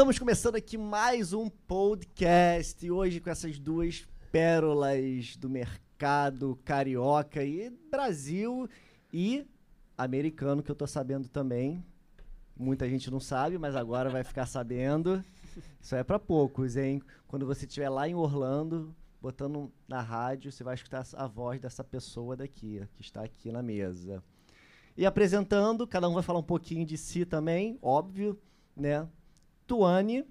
Estamos começando aqui mais um podcast. E hoje com essas duas pérolas do mercado carioca e Brasil e americano, que eu tô sabendo também. Muita gente não sabe, mas agora vai ficar sabendo. Isso é para poucos, hein? Quando você estiver lá em Orlando, botando na rádio, você vai escutar a voz dessa pessoa daqui, que está aqui na mesa. E apresentando, cada um vai falar um pouquinho de si também, óbvio, né? Tuane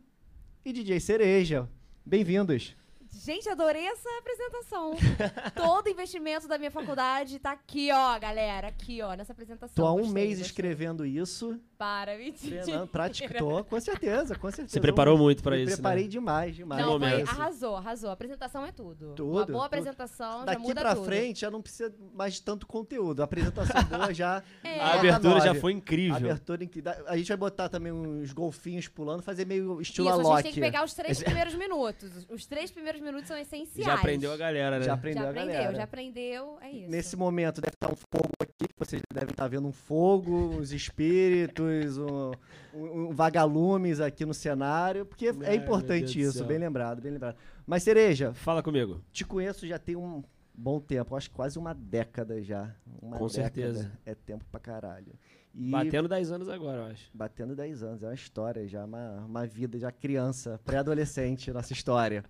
e DJ Cereja. Bem-vindos. Gente, adorei essa apresentação. Todo investimento da minha faculdade tá aqui, ó, galera. Aqui, ó, nessa apresentação. Tô há um Gostei, mês gostei. escrevendo isso. Para, mentira. Treinando, tô, com certeza, com certeza. Você preparou muito pra Me isso, preparei né? demais, demais. Não, foi, arrasou, arrasou. Apresentação é tudo. Tudo, Uma boa tudo. apresentação já Daqui muda pra tudo. frente já não precisa mais de tanto conteúdo. A apresentação boa já. É. A nota abertura já foi incrível. A abertura incrível. A gente vai botar também uns golfinhos pulando, fazer meio estilo Isso, a Alok. gente tem que pegar os três primeiros minutos. Os três primeiros minutos são essenciais. Já aprendeu a galera, né? Já aprendeu Já a aprendeu, galera. já aprendeu, é isso. Nesse momento deve estar um fogo aqui, vocês devem estar vendo um fogo, uns espíritos, um, um, um vagalumes aqui no cenário, porque Ai, é importante isso, bem lembrado, bem lembrado. Mas Cereja, Fala comigo. te conheço já tem um bom tempo, acho que quase uma década já. Uma Com década certeza. É tempo pra caralho. E Batendo 10 anos agora, eu acho. batendo 10 anos, é uma história já, uma, uma vida já criança, pré-adolescente, nossa história.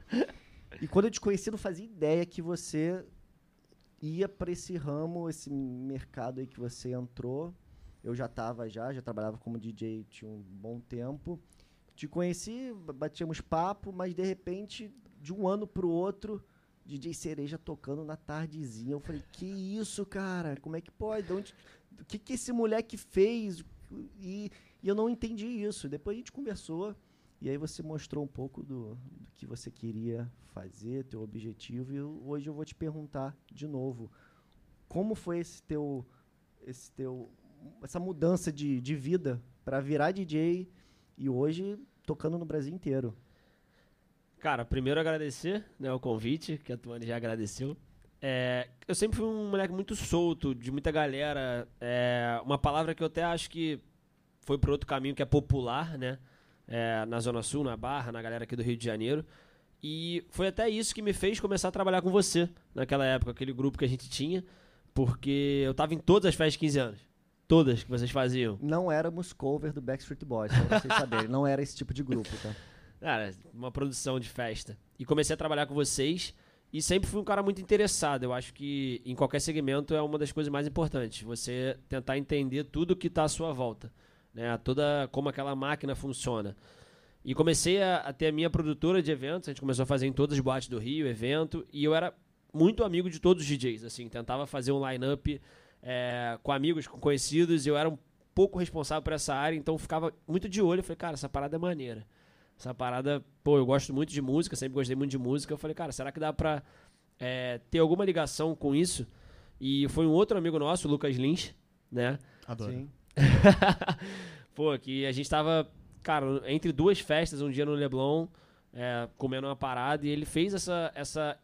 E quando eu te conheci, não fazia ideia que você ia para esse ramo, esse mercado aí que você entrou. Eu já estava já, já trabalhava como DJ tinha um bom tempo. Te conheci, ba- batíamos papo, mas de repente, de um ano pro outro, DJ Cereja tocando na tardezinha. Eu falei, que isso, cara? Como é que pode? O que, que esse moleque fez? E, e eu não entendi isso. Depois a gente conversou, e aí você mostrou um pouco do, do que você queria fazer, teu objetivo, e hoje eu vou te perguntar de novo, como foi esse teu, esse teu essa mudança de, de vida para virar DJ e hoje tocando no Brasil inteiro? Cara, primeiro agradecer né, o convite, que a Tuane já agradeceu. É, eu sempre fui um moleque muito solto, de muita galera. É, uma palavra que eu até acho que foi por outro caminho, que é popular, né? É, na Zona Sul, na Barra, na galera aqui do Rio de Janeiro. E foi até isso que me fez começar a trabalhar com você naquela época, aquele grupo que a gente tinha, porque eu tava em todas as festas de 15 anos. Todas que vocês faziam. Não éramos cover do Backstreet Boys, só pra vocês saberem. Não era esse tipo de grupo, tá? Cara, uma produção de festa. E comecei a trabalhar com vocês e sempre fui um cara muito interessado. Eu acho que em qualquer segmento é uma das coisas mais importantes. Você tentar entender tudo que está à sua volta. Né? Toda como aquela máquina funciona. E comecei a, a ter a minha produtora de eventos. A gente começou a fazer em todas as boates do Rio, evento. E eu era muito amigo de todos os DJs. Assim, tentava fazer um line-up é, com amigos, com conhecidos. E eu era um pouco responsável por essa área. Então eu ficava muito de olho. Eu falei, cara, essa parada é maneira. Essa parada, pô, eu gosto muito de música, sempre gostei muito de música. Eu falei, cara, será que dá pra é, ter alguma ligação com isso? E foi um outro amigo nosso, o Lucas Lins, né? Adoro. Sim. Pô, que a gente tava, cara, entre duas festas, um dia no Leblon, é, comendo uma parada, e ele fez essa, essa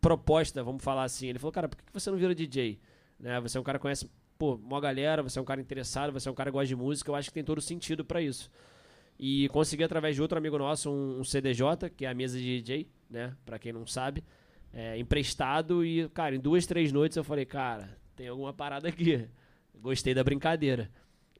proposta, vamos falar assim. Ele falou, cara, por que você não vira DJ? Né? Você é um cara que conhece, pô, uma galera, você é um cara interessado, você é um cara que gosta de música, eu acho que tem todo sentido pra isso. E consegui, através de outro amigo nosso, um, um CDJ, que é a mesa de DJ, né? Pra quem não sabe, é, emprestado. E, cara, em duas, três noites eu falei, cara, tem alguma parada aqui. Gostei da brincadeira.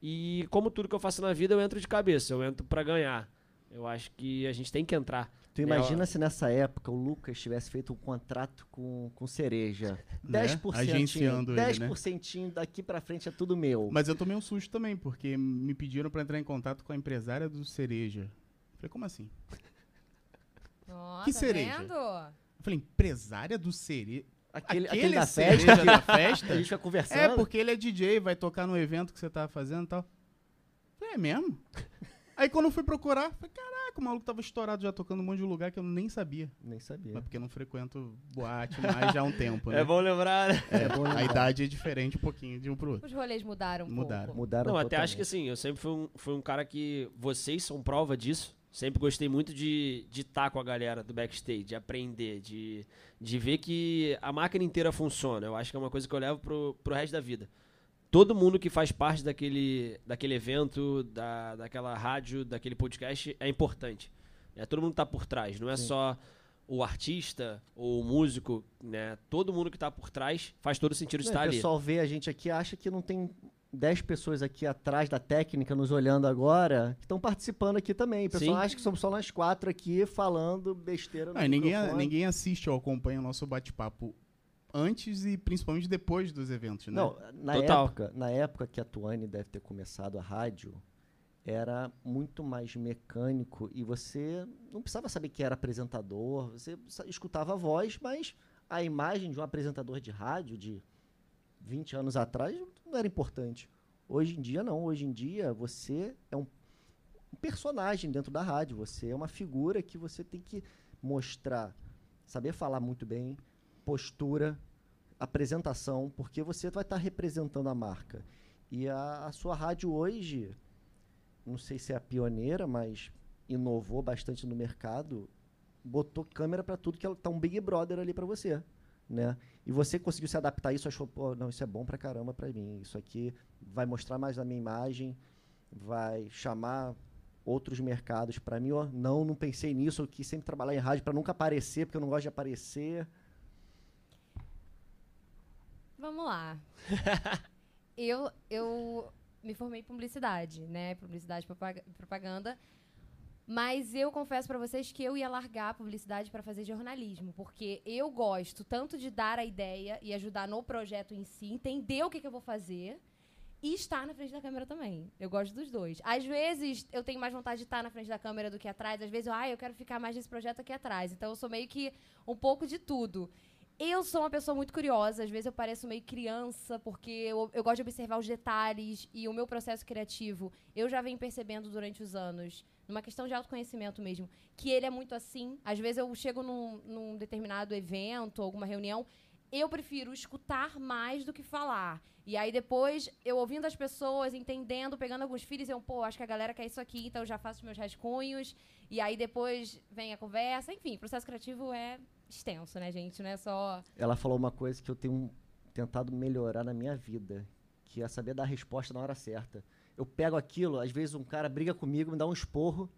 E como tudo que eu faço na vida, eu entro de cabeça, eu entro pra ganhar. Eu acho que a gente tem que entrar. Tu imagina se nessa época o Lucas tivesse feito um contrato com, com cereja. Né? 10%. Agenciando ele, né? 10% daqui pra frente é tudo meu. Mas eu tomei um susto também, porque me pediram pra entrar em contato com a empresária do Cereja. Falei, como assim? Ó, Que tá cereja? vendo? Eu falei, empresária do Cereja? Aquele, Aquele aquele da festa. da que A festa? gente fica conversando. É, porque ele é DJ, vai tocar no evento que você tá fazendo e tal. Falei, é mesmo? Aí quando eu fui procurar, falei, caraca, o maluco tava estourado já tocando um monte de lugar que eu nem sabia. Nem sabia. Mas porque eu não frequento boate mais já há um tempo, né? É bom lembrar, né? É, É bom a lembrar. idade é diferente um pouquinho de um pro outro. Os rolês mudaram um Mudaram. pouco. Mudaram Não, até acho que totalmente. assim, eu sempre fui um, fui um cara que. Vocês são prova disso. Sempre gostei muito de estar de tá com a galera do backstage, de aprender, de, de ver que a máquina inteira funciona. Eu acho que é uma coisa que eu levo pro, pro resto da vida. todo mundo que faz parte daquele, daquele evento, da, daquela rádio, daquele podcast é importante. É, todo mundo que tá por trás, não é Sim. só o artista ou o músico, né? Todo mundo que tá por trás faz todo sentido Não, estar o ali. pessoal vê a gente aqui acha que não tem 10 pessoas aqui atrás da técnica nos olhando agora que estão participando aqui também. O pessoal Sim. acha que somos só nós quatro aqui falando besteira Não, ninguém, microfone. ninguém assiste ou acompanha o nosso bate-papo antes e principalmente depois dos eventos, né? Não, na Total. época, na época que a Tuane deve ter começado a rádio, era muito mais mecânico e você não precisava saber que era apresentador, você escutava a voz, mas a imagem de um apresentador de rádio de 20 anos atrás não era importante. Hoje em dia não, hoje em dia você é um, personagem dentro da rádio, você é uma figura que você tem que mostrar, saber falar muito bem, postura, apresentação, porque você vai estar representando a marca. E a, a sua rádio hoje, não sei se é a pioneira, mas inovou bastante no mercado, botou câmera para tudo que ela tá um Big Brother ali para você, né? E você conseguiu se adaptar a isso, achou, pô, não, isso é bom pra caramba pra mim. Isso aqui vai mostrar mais a minha imagem, vai chamar outros mercados para mim. Ó, não, não pensei nisso, eu quis sempre trabalhar em rádio para nunca aparecer, porque eu não gosto de aparecer. Vamos lá. eu, eu me formei em publicidade, né? Publicidade e propaga- propaganda. Mas eu confesso pra vocês que eu ia largar a publicidade pra fazer jornalismo, porque eu gosto tanto de dar a ideia e ajudar no projeto em si, entender o que, que eu vou fazer e estar na frente da câmera também. Eu gosto dos dois. Às vezes eu tenho mais vontade de estar na frente da câmera do que atrás, às vezes eu, ah, eu quero ficar mais nesse projeto aqui atrás. Então eu sou meio que um pouco de tudo. Eu sou uma pessoa muito curiosa, às vezes eu pareço meio criança, porque eu, eu gosto de observar os detalhes e o meu processo criativo, eu já venho percebendo durante os anos, numa questão de autoconhecimento mesmo, que ele é muito assim. Às vezes eu chego num, num determinado evento, alguma reunião, eu prefiro escutar mais do que falar. E aí depois, eu ouvindo as pessoas, entendendo, pegando alguns filhos, eu, pô, acho que a galera quer isso aqui, então eu já faço os meus rascunhos. E aí depois vem a conversa. Enfim, processo criativo é extenso, né, gente? Não é só. Ela falou uma coisa que eu tenho tentado melhorar na minha vida, que é saber dar a resposta na hora certa. Eu pego aquilo, às vezes um cara briga comigo, me dá um esporro,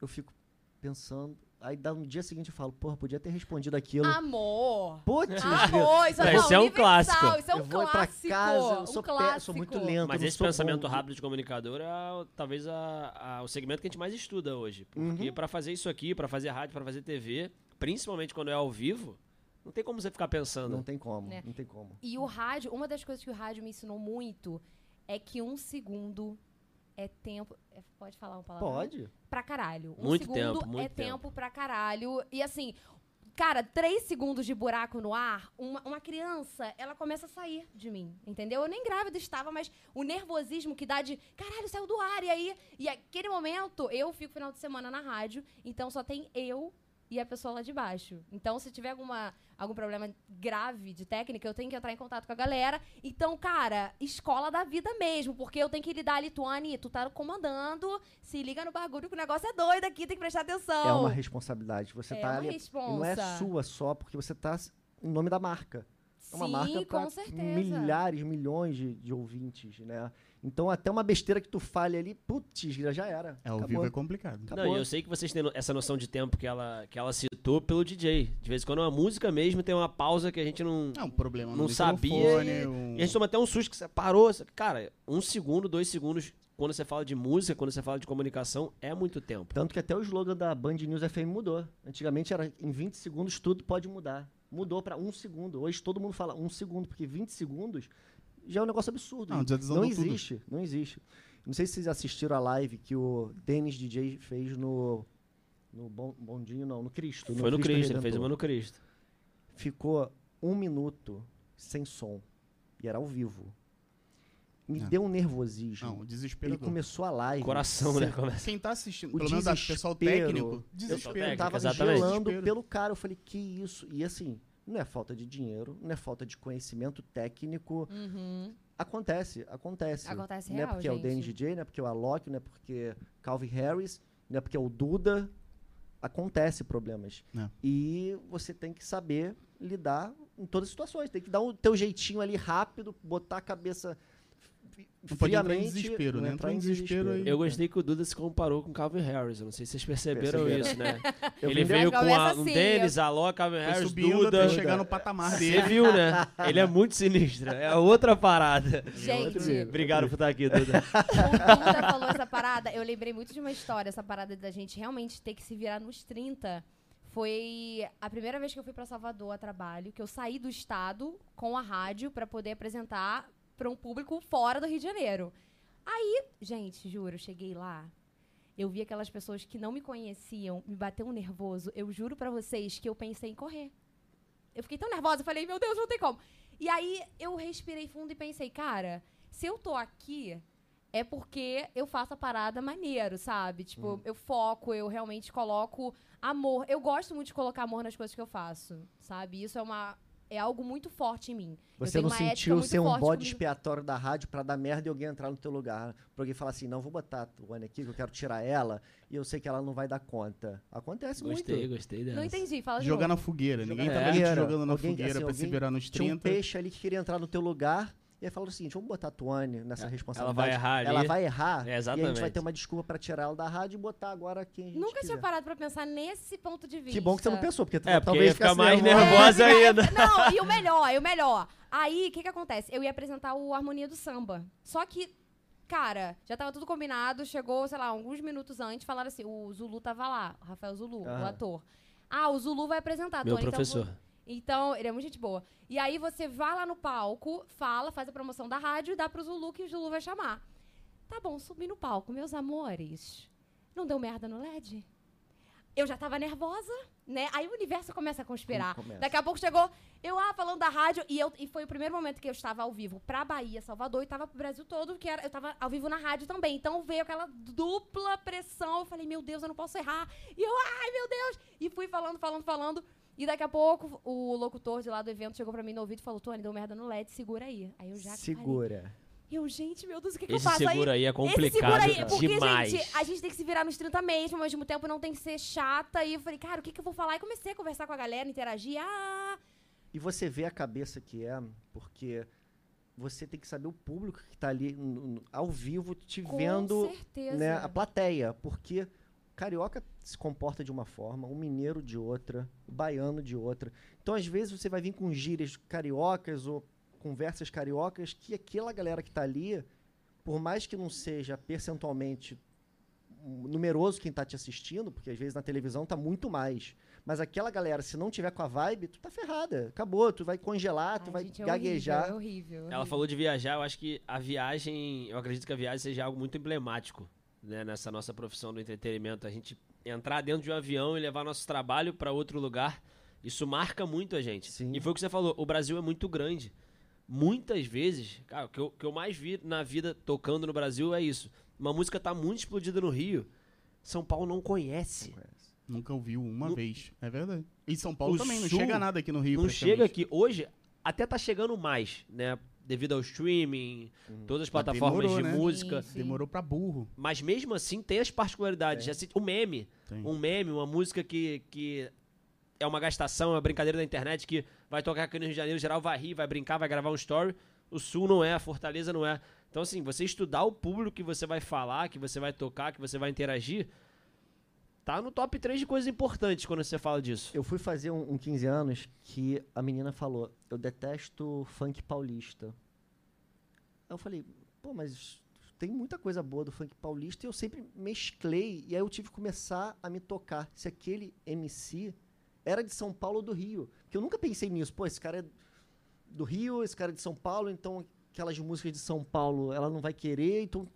eu fico pensando, aí dá no dia seguinte eu falo, porra, podia ter respondido aquilo. Amor! Putz, Amor! Isso é, isso é um universal, clássico. Isso é um eu vou clássico. pra casa, eu um sou, pé- clássico. sou muito lento. Mas esse pensamento bom. rápido de comunicador é talvez a- a- o segmento que a gente mais estuda hoje. Porque Uhum. pra fazer isso aqui, pra fazer rádio, pra fazer TV, principalmente quando é ao vivo, não tem como você ficar pensando. Não tem como, Né? não tem como. E o rádio, uma das coisas que o rádio me ensinou muito é que um segundo é tempo. é- Pode falar uma palavra? Pode. Pra caralho. Um Muito segundo tempo, muito é tempo. tempo pra caralho. E assim, cara, três segundos de buraco no ar, uma, uma criança, ela começa a sair de mim, entendeu? Eu nem grávida estava, mas o nervosismo que dá de, caralho, saiu do ar, e aí? E aquele momento, eu fico final de semana na rádio, então só tem eu e a pessoa lá de baixo. Então, se tiver alguma, algum problema grave de técnica, eu tenho que entrar em contato com a galera. Então, cara, escola da vida mesmo, porque eu tenho que lidar ali, Tuane, tu tá comandando, se liga no bagulho que o negócio é doido aqui, tem que prestar atenção. É uma responsabilidade. Você É tá uma ali. responsa. Não é sua só, porque você tá em nome da marca. É uma Sim, marca com certeza. milhares, milhões de, de ouvintes, né? Então até uma besteira que tu fale ali, putz, já era. É, ao vivo é complicado. Não, Acabou. e eu sei que vocês têm essa noção de tempo que ela, que ela citou pelo DJ. De vez em quando uma música mesmo tem uma pausa que a gente não. É um problema Não sabia e- um- E a gente toma até um susto que você parou. você- Cara, um segundo, dois segundos, quando você fala de música, quando você fala de comunicação, é muito tempo. Tanto que até o slogan da Band News FM mudou. Antigamente era em 20 segundos tudo pode mudar. Mudou pra um segundo. Hoje todo mundo fala um segundo, porque 20 segundos já é um negócio absurdo. Não, não tudo. existe, não existe. Não sei se vocês assistiram a live que o Dennis DJ fez no. No Bondinho, não, no Cristo. Foi no Cristo, ele Redentor. fez uma no Cristo. Ficou um minuto sem som. E era ao vivo. Me Não. deu um nervosismo. Não, Ele desesperador. começando a live. Coração, né? Começa. Quem tá assistindo, O pelo menos o pessoal desespero. técnico, Eu desespero. técnico, tava me exatamente. gelando Desespero. pelo cara. Eu falei, que isso? E assim, não é falta de dinheiro, não é falta de conhecimento técnico. Uhum. Acontece, acontece. Acontece Não é real, porque é o gente. Danny DJ, não é porque é o Alok, não é porque Calvin Harris, não é porque é o Duda. Acontece problemas. É. E você tem que saber lidar em todas as situações. Tem que dar o teu jeitinho ali rápido, botar a cabeça Não pode entrar em desespero, né? entrar em desespero aí. Eu gostei que o Duda se comparou com Calvin Harris. Eu não sei se vocês perceberam Perceberam. isso, né? Eu Ele veio com a, um assim, Dennis, Alô, Calvin Foi Harris, subindo Duda. até chegar no patamar Você dele. viu, né? Ele é muito sinistro. É outra parada. Gente, Obrigado por estar aqui, Duda. o Duda falou essa parada, eu lembrei muito de uma história, essa parada da gente realmente ter que se virar nos 30. Foi a primeira vez que eu fui pra Salvador a trabalho, que eu saí do estado com a rádio pra poder apresentar pra um público fora do Rio de Janeiro. Aí, gente, juro, cheguei lá, eu vi aquelas pessoas que não me conheciam, me bateu um nervoso. Eu juro pra vocês que eu pensei em correr. Eu fiquei tão nervosa, eu falei, meu Deus, não tem como. E aí eu respirei fundo e pensei, cara, se eu tô aqui, é porque eu faço a parada maneiro, sabe? Tipo, eu foco, eu realmente coloco amor. Eu gosto muito de colocar amor nas coisas que eu faço, sabe? Isso é uma é algo muito forte em mim. Você não sentiu ser um bode expiatório da rádio pra dar merda e alguém entrar no teu lugar. Pra alguém falar assim, não, vou botar a Tuane aqui que eu quero tirar ela e eu sei que ela não vai dar conta. Acontece Gostei, muito. gostei dessa. Não entendi, fala de Jogar na novo. fogueira. Ninguém Jogar tá na vendo jogando na Alguém, fogueira assim, pra se virar nos Tinha um 30. peixe ali que queria entrar no teu lugar e aí falou o seguinte, vamos botar a Tuane nessa É, responsabilidade. ela vai errar ali. Ela vai errar É, e a gente vai exatamente. ter uma desculpa pra tirar ela da rádio e botar agora quem a gente Nunca quiser. tinha parado pra pensar nesse ponto de vista. Que bom que você não pensou, porque tu É, porque talvez ia ficar mais nervosa. nervosa É, ainda. Não, e o melhor, e o melhor. Aí, o que que acontece? Eu ia apresentar o Harmonia do Samba. Só que, cara, já tava tudo combinado, chegou, sei lá, alguns minutos antes, falaram assim, o Zulu tava lá, o Rafael Zulu, o Aham. ator. Ah, o Zulu vai apresentar, Meu Tony, então professor. vou- Então, ele é muito gente boa. E aí você vai lá no palco, fala, faz a promoção da rádio, dá pro Zulu que o Zulu vai chamar. Tá bom, subi no palco, meus amores. Não deu merda no LED? Eu já tava nervosa, né? Aí o universo começa a conspirar. Começa. Daqui a pouco chegou, eu ah, falando da rádio, e, eu, e foi o primeiro momento que eu estava ao vivo pra Bahia, Salvador, e tava pro Brasil todo, que era, eu tava ao vivo na rádio também. Então veio aquela dupla pressão. Eu falei, meu Deus, eu não posso errar. E eu, ai, meu Deus! E fui falando, falando, falando. E daqui a pouco, o locutor de lá do evento chegou pra mim no ouvido e falou: Tony, deu merda no LED, segura aí. Aí eu já. parei. Segura. Eu, gente, meu Deus, o que, que Esse eu faço? seguro aí é Esse complicado segura aí, porque, demais. gente, a gente tem que se virar nos 30 mesmo, ao mesmo tempo não tem que ser chata. E eu falei, cara, o que, que eu vou falar? E comecei a conversar com a galera, interagir. Ah, E você vê a cabeça que é, porque você tem que saber o público que tá ali no- no- ao vivo te com vendo certeza. né, a plateia, porque carioca se comporta de uma forma, o mineiro de outra, o baiano de outra. Então, às vezes, você vai vir com gírias cariocas ou conversas cariocas que aquela galera que tá ali, por mais que não seja percentualmente numeroso quem tá te assistindo, porque às vezes na televisão tá muito mais. Mas aquela galera, se não tiver com a vibe, tu tá ferrada. Acabou, tu vai congelar, tu Ai, vai gente, é gaguejar. Horrível, é horrível, Ela horrível. falou de viajar, eu acho que a viagem, eu acredito que a viagem seja algo muito emblemático, né, nessa nossa profissão do entretenimento. A gente entrar dentro de um avião e levar nosso trabalho para outro lugar, isso marca muito a gente. Sim. E foi o que você falou, o Brasil é muito grande. Muitas vezes, cara, o que eu, que eu mais vi na vida tocando no Brasil é isso. Uma música tá muito explodida no Rio, São Paulo não conhece. Nunca ouviu uma No- vez. É verdade. E São Paulo também, não chega nada aqui no Rio. Não chega aqui. Hoje, até tá chegando mais, né? Devido ao streaming, todas as Mas plataformas demorou, de né? música. Sim, sim. Demorou pra burro. Mas mesmo assim tem as particularidades. Se- o meme. Tem. Um meme, uma música que, que é uma gastação, é uma brincadeira da internet que vai tocar aqui no Rio de Janeiro, geral vai rir, vai brincar, vai gravar um story. O Sul não é, a Fortaleza não é. Então, assim, você estudar o público que você vai falar, que você vai tocar, que você vai interagir, tá no top 3 de coisas importantes quando você fala disso. Eu fui fazer um, um 15 anos que a menina falou: Eu detesto funk paulista. Aí eu falei: Pô, mas tem muita coisa boa do funk paulista e eu sempre mesclei. E aí eu tive que começar a me tocar se aquele MC era de São Paulo ou do Rio. Porque eu nunca pensei nisso. Pô, esse cara é do Rio, esse cara é de São Paulo, então aquelas músicas de São Paulo ela não vai querer. Então eu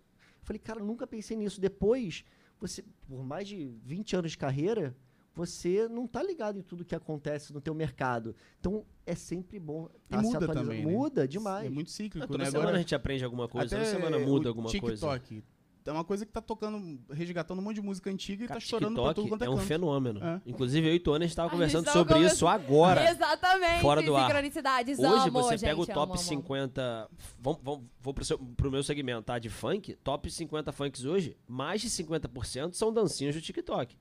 falei: Cara, nunca pensei nisso. Depois, você, por mais de 20 anos de carreira você não tá ligado em tudo que acontece no teu mercado. Então é sempre bom tá se muda atualizando. também, né? Muda demais. É muito cíclico, toda né? semana Agora, a gente aprende alguma coisa, toda semana muda alguma coisa. TikTok. É uma coisa que tá tocando, resgatando um monte de música antiga e Cara, tá estourando pra tudo TikTok quanto é é um fenômeno. É. Inclusive, eu e Tony A gente conversando tava sobre conversa- isso agora. Exatamente. fora do ar. Sincronicidades. Hoje amo, você gente, pega o top amo. 50. Vamos, vamos, vou pro, seu, pro meu segmento, tá? De funk. Top 50 funks hoje, mais de 50% são dancinhos do TikTok.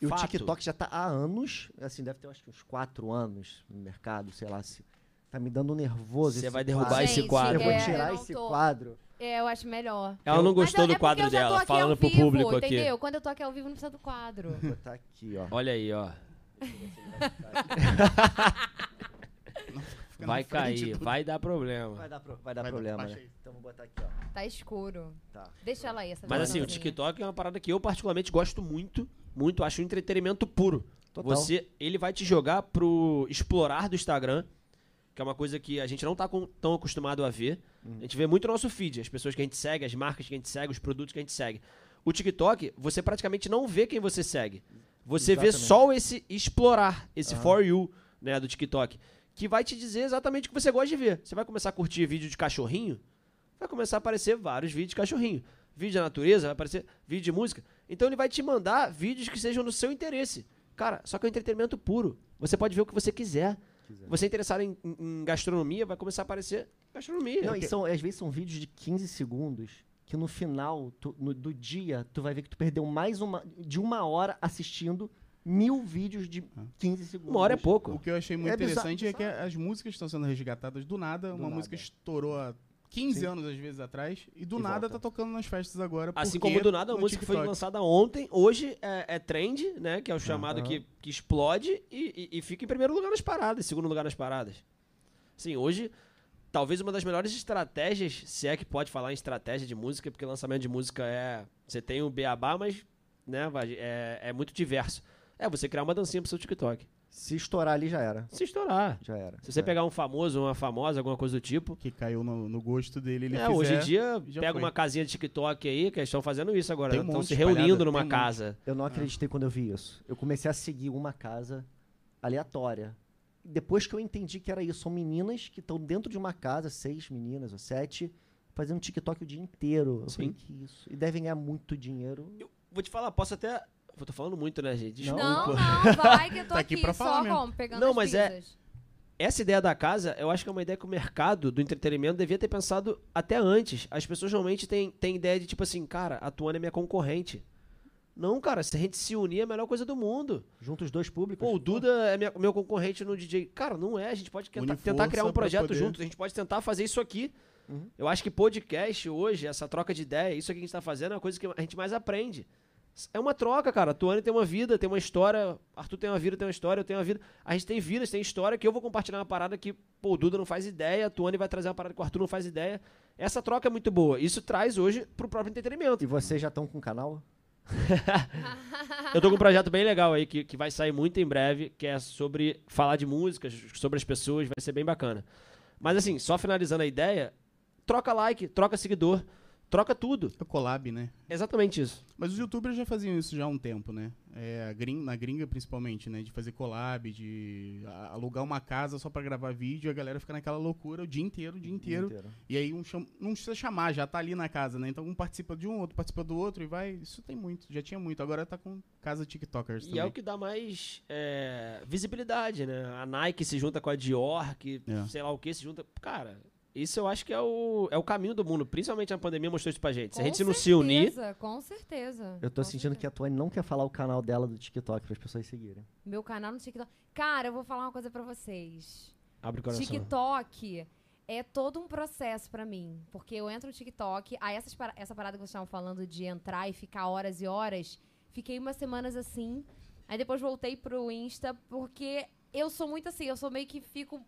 E o Fato. TikTok já tá há anos, assim, deve ter acho que uns quatro anos no mercado, sei lá se Tá me dando nervoso. Você esse vai derrubar quadro. esse Gente, quadro. Eu vou É, tirar eu esse tô- quadro. É, eu acho melhor. Ela não Mas gostou eu- do é quadro dela, falando pro vivo, público aqui. Entendeu? Quando eu tô aqui ao vivo, não precisa do quadro. Vou botar aqui, ó. Olha aí, ó. Vai cair, do- vai dar problema. Vai dar, pro- vai dar Vai dar- problema, baixa né? Então vou botar aqui, ó. Tá escuro. Tá. Deixa ela aí, essa Mas assim, o. TikTok é uma parada que eu particularmente gosto muito, muito, acho um entretenimento puro. Total. Você, ele vai te jogar pro explorar do Instagram, que é uma coisa que a gente não tá com- tão acostumado a ver. Uhum. A gente vê muito no nosso feed, as pessoas que a gente segue, as marcas que a gente segue, os produtos que a gente segue. O TikTok, você praticamente não vê quem você segue. Você vê Exatamente. só esse explorar, esse Aham. for you, né, do TikTok, que vai te dizer exatamente o que você gosta de ver. Você vai começar a curtir vídeo de cachorrinho, vai começar a aparecer vários vídeos de cachorrinho. Vídeo da natureza, vai aparecer vídeo de música. Então ele vai te mandar vídeos que sejam do seu interesse. Cara, só que é um entretenimento puro. Você pode ver o que você quiser. Quiser. Você é interessado em, em- gastronomia, vai começar a aparecer gastronomia. Não, e são, às vezes são vídeos de 15 segundos que no final tu- no- do dia tu vai ver que tu perdeu mais uma de uma hora assistindo mil vídeos de 15 segundos. Uma hora é pouco. O que eu achei muito É bizarro, interessante é que bizarro. as músicas estão sendo resgatadas do nada. Do uma nada. música estourou há 15 Sim. anos, às vezes, atrás. E do E nada volta. tá tocando nas festas agora. Assim como do nada a música foi TikTok. lançada ontem, hoje é, é trend, né? Que é o chamado Aham. que, que explode e, e- e fica em primeiro lugar nas paradas, segundo lugar nas paradas. Sim, hoje, talvez uma das melhores estratégias, se é que pode falar em estratégia de música, porque lançamento de música é. Você tem o beabá, mas né, vai- é, é muito diverso. É você criar uma dancinha pro seu TikTok. Se estourar ali já era. Se estourar. Já era. Se você Já pegar um famoso, uma famosa, alguma coisa do tipo. Que caiu no, no gosto dele. Ele é, fizer, hoje em dia, pega foi. uma casinha de TikTok aí, que eles estão fazendo isso agora. Um Estão se reunindo numa tem um casa. Eu não acreditei quando eu vi isso. Eu comecei a seguir uma casa aleatória. Depois que eu entendi que era isso, são meninas que estão dentro de uma casa, seis meninas ou sete, fazendo TikTok o dia inteiro. Eu Sim. falei, que isso? E devem ganhar muito dinheiro. Eu vou te falar, posso até. Eu tô falando muito, né, gente? Desculpa. Não, não, vai que eu tô Tá aqui aqui, pra só falar mesmo. como, pegando Não, as mas é-. Essa ideia da casa, eu acho que é uma ideia que o mercado do entretenimento devia ter pensado até antes. As pessoas realmente têm, têm ideia de tipo assim, cara, a Tuana é minha concorrente. Não, cara, se a gente se unir é a melhor coisa do mundo. Junto os dois públicos. Pô, o Duda é minha- meu concorrente no DJ. Cara, não é. A gente pode tentar, tentar criar um projeto poder- juntos. A gente pode tentar fazer isso aqui. Uhum. Eu acho que podcast hoje, essa troca de ideia, isso aqui que a gente tá fazendo é uma coisa que a gente mais aprende. É uma troca, cara. A Tuane tem uma vida, tem uma história. Arthur tem uma vida, tem uma história, eu tenho uma vida. A gente tem vidas, tem história que eu vou compartilhar uma parada que, pô, o Duda não faz ideia, a Tuane vai trazer uma parada que o Arthur não faz ideia. Essa troca é muito boa. Isso traz hoje pro próprio entretenimento. E vocês já estão com o canal? Eu tô com um projeto bem legal aí que, que vai sair muito em breve, que é sobre falar de músicas, sobre as pessoas, vai ser bem bacana. Mas assim, só finalizando a ideia, troca like, troca seguidor, troca tudo. É o collab, né? Exatamente isso. Mas os youtubers já faziam isso já há um tempo, né? É, a gring- na gringa, principalmente, né? De fazer collab, de alugar uma casa só pra gravar vídeo e a galera fica naquela loucura o dia inteiro, o dia inteiro. E aí um cham- não precisa chamar, já tá ali na casa, né? Então um participa de um, outro participa do outro e vai. Isso tem muito, já tinha muito. Agora tá com casa TikTokers E também. é o que dá mais é, visibilidade, né? A Nike se junta com a Dior, que É. sei lá o que se junta. Cara, isso eu acho que é o, é o caminho do mundo. Principalmente a pandemia mostrou isso pra gente. Se a Com gente não se unir. certeza, Com certeza. Eu tô com sentindo que a Tuane não quer falar o canal dela do TikTok para as pessoas seguirem. Meu canal no TikTok. Cara, eu vou falar uma coisa pra vocês. Abre o coração. TikTok é todo um processo pra mim. Porque eu entro no TikTok, aí essas para- essa parada que vocês estavam falando de entrar e ficar horas e horas, fiquei umas semanas assim. Aí depois voltei pro Insta, porque eu sou muito assim, eu sou meio que fico.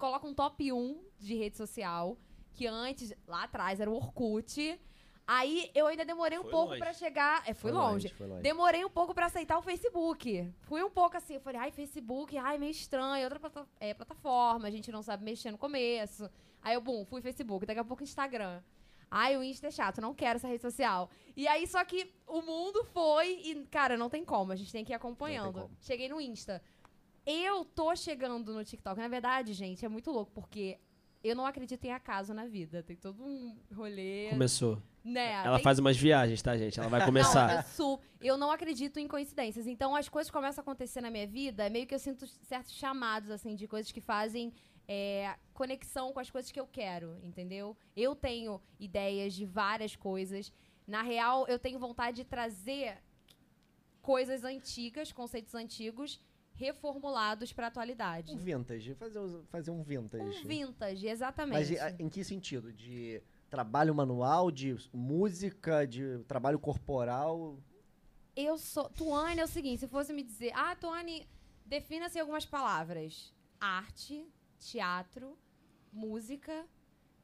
Coloco um top 1 de rede social, que antes, lá atrás, era o Orkut. Aí eu ainda demorei um Foi pouco longe. pra chegar. É, fui longe. Foi longe. Demorei um pouco pra aceitar o Facebook. Fui um pouco assim, eu falei, ai, Facebook, ai, meio estranho, outra plata- é, plataforma, a gente não sabe mexer no começo. Aí eu, bum, fui Facebook, daqui a pouco Instagram. Ai, o Insta é chato, não quero essa rede social. E aí, só que o mundo foi e, cara, não tem como, a gente tem que ir acompanhando. Cheguei no Insta. Eu tô chegando no TikTok. Na verdade, gente, é muito louco, porque eu não acredito em acaso na vida. Tem todo um rolê. Começou. Né? Ela tem faz umas viagens, tá, gente? Ela vai não, começar. eu, su- eu não acredito em coincidências. Então, as coisas começam a acontecer na minha vida, meio que eu sinto certos chamados, assim, de coisas que fazem é, conexão com as coisas que eu quero, entendeu? Eu tenho ideias de várias coisas. Na real, eu tenho vontade de trazer coisas antigas, conceitos antigos, reformulados pra atualidade. Um vintage, fazer, um- fazer um vintage. Um vintage, exatamente. Mas e- a- em que sentido? De trabalho manual, de música, de trabalho corporal? Eu sou. Tuane é o seguinte: se fosse me dizer, ah, Tuane, defina-se em algumas palavras: arte, teatro, música,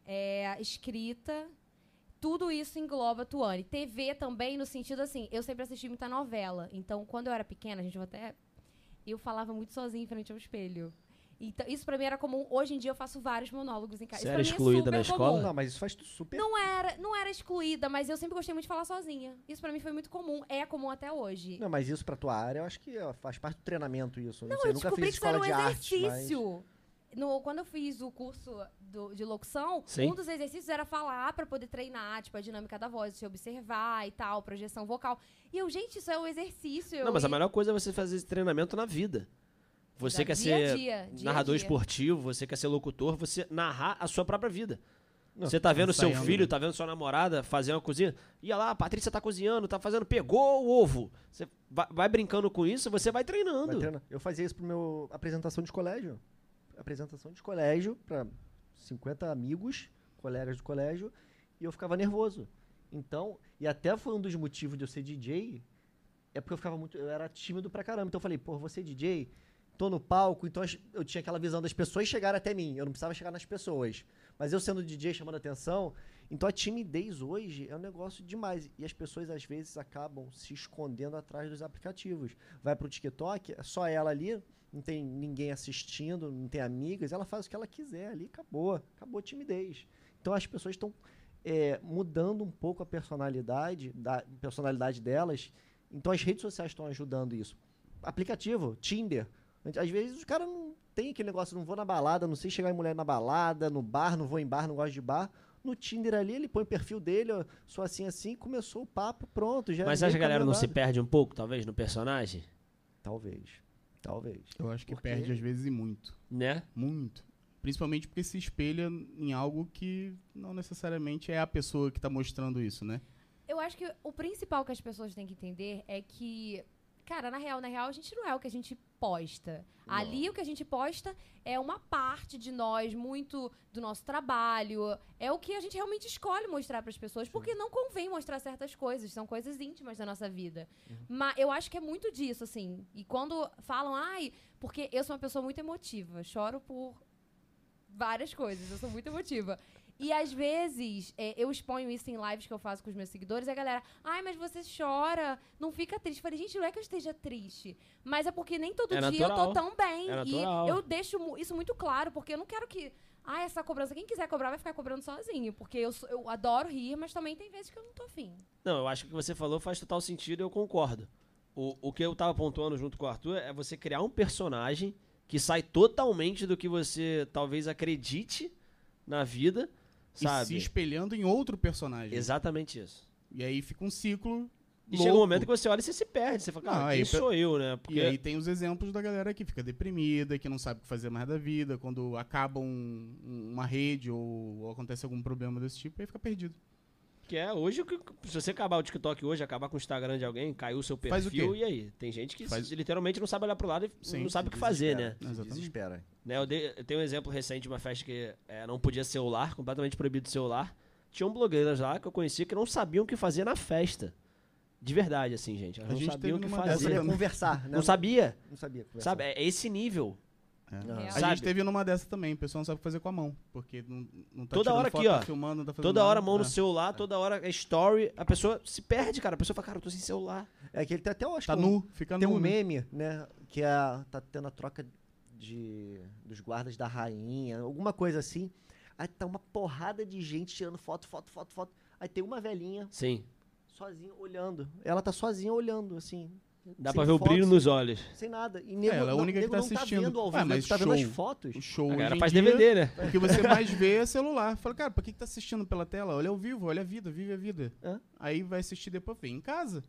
é, escrita. Tudo isso engloba Tuane. TV também, no sentido assim, eu sempre assisti muita novela. Então, quando eu era pequena, a gente vai até. Eu falava muito sozinha em frente ao espelho. Então, isso pra mim era comum. Hoje em dia eu faço vários monólogos em casa. Você Isso era é excluída na super escola? comum. Não, mas isso faz super. Não era, não era excluída, mas eu sempre gostei muito de falar sozinha. Isso pra mim foi muito comum. É comum até hoje. Não, mas isso pra tua área, eu acho que faz parte do treinamento isso. Não, sei, eu nunca descobri fiz que isso era escola um de arte, mas- exercício. No, quando eu fiz o curso do- de locução, Sim. um dos exercícios era falar pra poder treinar, tipo, a dinâmica da voz, se observar e tal, projeção vocal. E eu, gente, isso é um exercício. Não, mas a eu- melhor coisa é você fazer esse treinamento na vida. Você Da quer dia a ser dia, dia a narrador dia. esportivo, você quer ser locutor, você narrar a sua própria vida. Não, você tá vendo seu ensaiando, filho, né? tá vendo sua namorada fazer uma cozinha. Ia lá, a Patrícia tá cozinhando, tá fazendo, pegou o ovo. Você vai, vai brincando com isso, você vai treinando. Vai treinar. Eu fazia isso pro meu apresentação de colégio. Apresentação de colégio pra 50 amigos, colegas do colégio, e eu ficava nervoso. Então, e até foi um dos motivos de eu ser DJ, é porque eu ficava muito, eu era tímido pra caramba. Então eu falei, pô, ser DJ, tô no palco, então eu tinha aquela visão das pessoas chegarem até mim, eu não precisava chegar nas pessoas. Mas eu sendo DJ chamando atenção, então a timidez hoje é um negócio demais. E as pessoas às vezes acabam se escondendo atrás dos aplicativos. Vai pro TikTok, é só ela ali, não tem ninguém assistindo, não tem amigas, ela faz o que ela quiser ali, acabou. Acabou a timidez. Então as pessoas estão é, mudando um pouco a personalidade, da personalidade delas. Então as redes sociais estão ajudando isso. Aplicativo, Tinder. Às vezes os caras não tem aquele negócio, não vou na balada, não sei chegar em mulher na balada, no bar, não vou em bar, não gosto de bar. No Tinder ali, ele põe o perfil dele, ó, sou assim, assim, começou o papo, pronto. Já Mas acha que a galera não se perde um pouco, talvez, no personagem? Talvez. Talvez. Eu acho que Porque- perde às vezes e muito. Né? Muito. Principalmente porque se espelha em algo que não necessariamente é a pessoa que tá mostrando isso, né? Eu acho que o principal que as pessoas têm que entender é que, cara, na real, na real, a gente não é o que a gente posta. Ali o que a gente posta é uma parte de nós, muito do nosso trabalho. É o que a gente realmente escolhe mostrar para as pessoas, porque não convém mostrar certas coisas, são coisas íntimas da nossa vida. Mas eu acho que é muito disso, assim. E quando falam, ai, porque eu sou uma pessoa muito emotiva, choro por várias coisas, eu sou muito emotiva. E às vezes é, eu exponho isso em lives que eu faço com os meus seguidores e a galera, ai, mas você chora, não fica triste. Eu falei, gente, não é que eu esteja triste, mas é porque nem todo É dia eu natural. tô tão bem. É e eu deixo isso muito claro, porque eu não quero que. Ah, essa cobrança, quem quiser cobrar vai ficar cobrando sozinho. Porque eu, sou- eu adoro rir, mas também tem vezes que eu não tô afim. Não, eu acho que o que você falou faz total sentido e eu concordo. O, o que eu tava pontuando junto com o Arthur é você criar um personagem que sai totalmente do que você talvez acredite na vida, E sabe? se espelhando em outro personagem. Exatamente isso. E aí fica um ciclo. E louco. chega um momento que você olha e você se perde. Você fala, cara, Não, quem aí sou eu, né? Porque E aí tem os exemplos da galera que fica deprimida, que não sabe o que fazer mais da vida, quando acaba um- uma rede ou, ou acontece algum problema desse tipo, aí fica perdido. Que é hoje, o que- se você acabar o TikTok hoje, acabar com o Instagram de alguém, caiu o seu Faz o perfil, quê? e aí? Tem gente que Faz- se- literalmente não sabe olhar pro lado e Sim, não sabe o que fazer, né? Exatamente. Desespera. Né, eu, dei- eu tenho um exemplo recente de uma festa que é, não podia celular, completamente proibido celular. Tinham blogueiras lá que eu conhecia que não sabiam o que fazer na festa. De verdade, assim, gente. Elas A não gente sabiam o que numa Não fazer. sabia conversar, né? Não sabia, Não sabia conversar. sabe? É esse nível. É. A Sabe? gente teve numa dessa também, o pessoal não sabe o que fazer com a mão, porque não, não tá Toda tirando hora foto, aqui, ó. tá filmando, não tá fazendo Toda hora mão no É. celular, toda hora é story. A pessoa se perde, cara. A pessoa fala, cara, eu tô sem celular. É que ele tem até, eu acho Tá que um- nu, fica Tem nu. um né? meme, né? Que é, a- tá tendo a troca de, dos guardas da rainha, alguma coisa assim. Aí tá uma porrada de gente tirando foto, foto, foto, foto. Aí tem uma velhinha Sim. sozinha olhando. Ela tá sozinha olhando, assim. Dá pra ver o foto, brilho nos olhos. Sem nada. E nego, ela é a não- única que tá não assistindo. tá vendo ao Ah, vivo, mas tá vendo as show. fotos. O show A faz dia, DVD, né? O que você mais vê é celular. Fala, cara, pra que, que tá assistindo pela tela? Olha ao vivo, olha a vida, vive a vida. É. Aí vai assistir depois, vem em casa.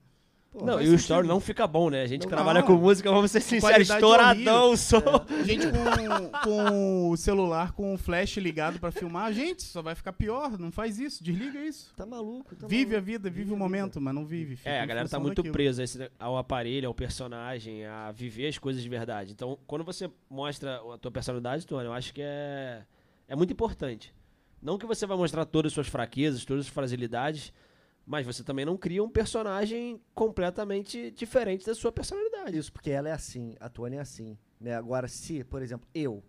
Pô, Não, e o story não fica bom, né? A gente Não, trabalha não. com música, vamos ser sinceros, Qualidade estouradão o som. Gente com, com o celular com o flash ligado pra filmar, gente, só vai ficar pior. Não faz isso, desliga isso. Tá maluco, tá vive a maluco. vida, vive Vive o a momento, mas não vive. fica É, a galera tá muito daquilo. presa a esse- ao aparelho, ao personagem, a viver as coisas de verdade. Então, quando você mostra a tua personalidade, Tony, eu acho que é, é muito importante. Não que você vai mostrar todas as suas fraquezas, todas as suas fragilidades, mas você também não cria um personagem completamente diferente da sua personalidade. Isso, porque ela é assim, a Tuane é assim. Né? Agora, se, por exemplo, eu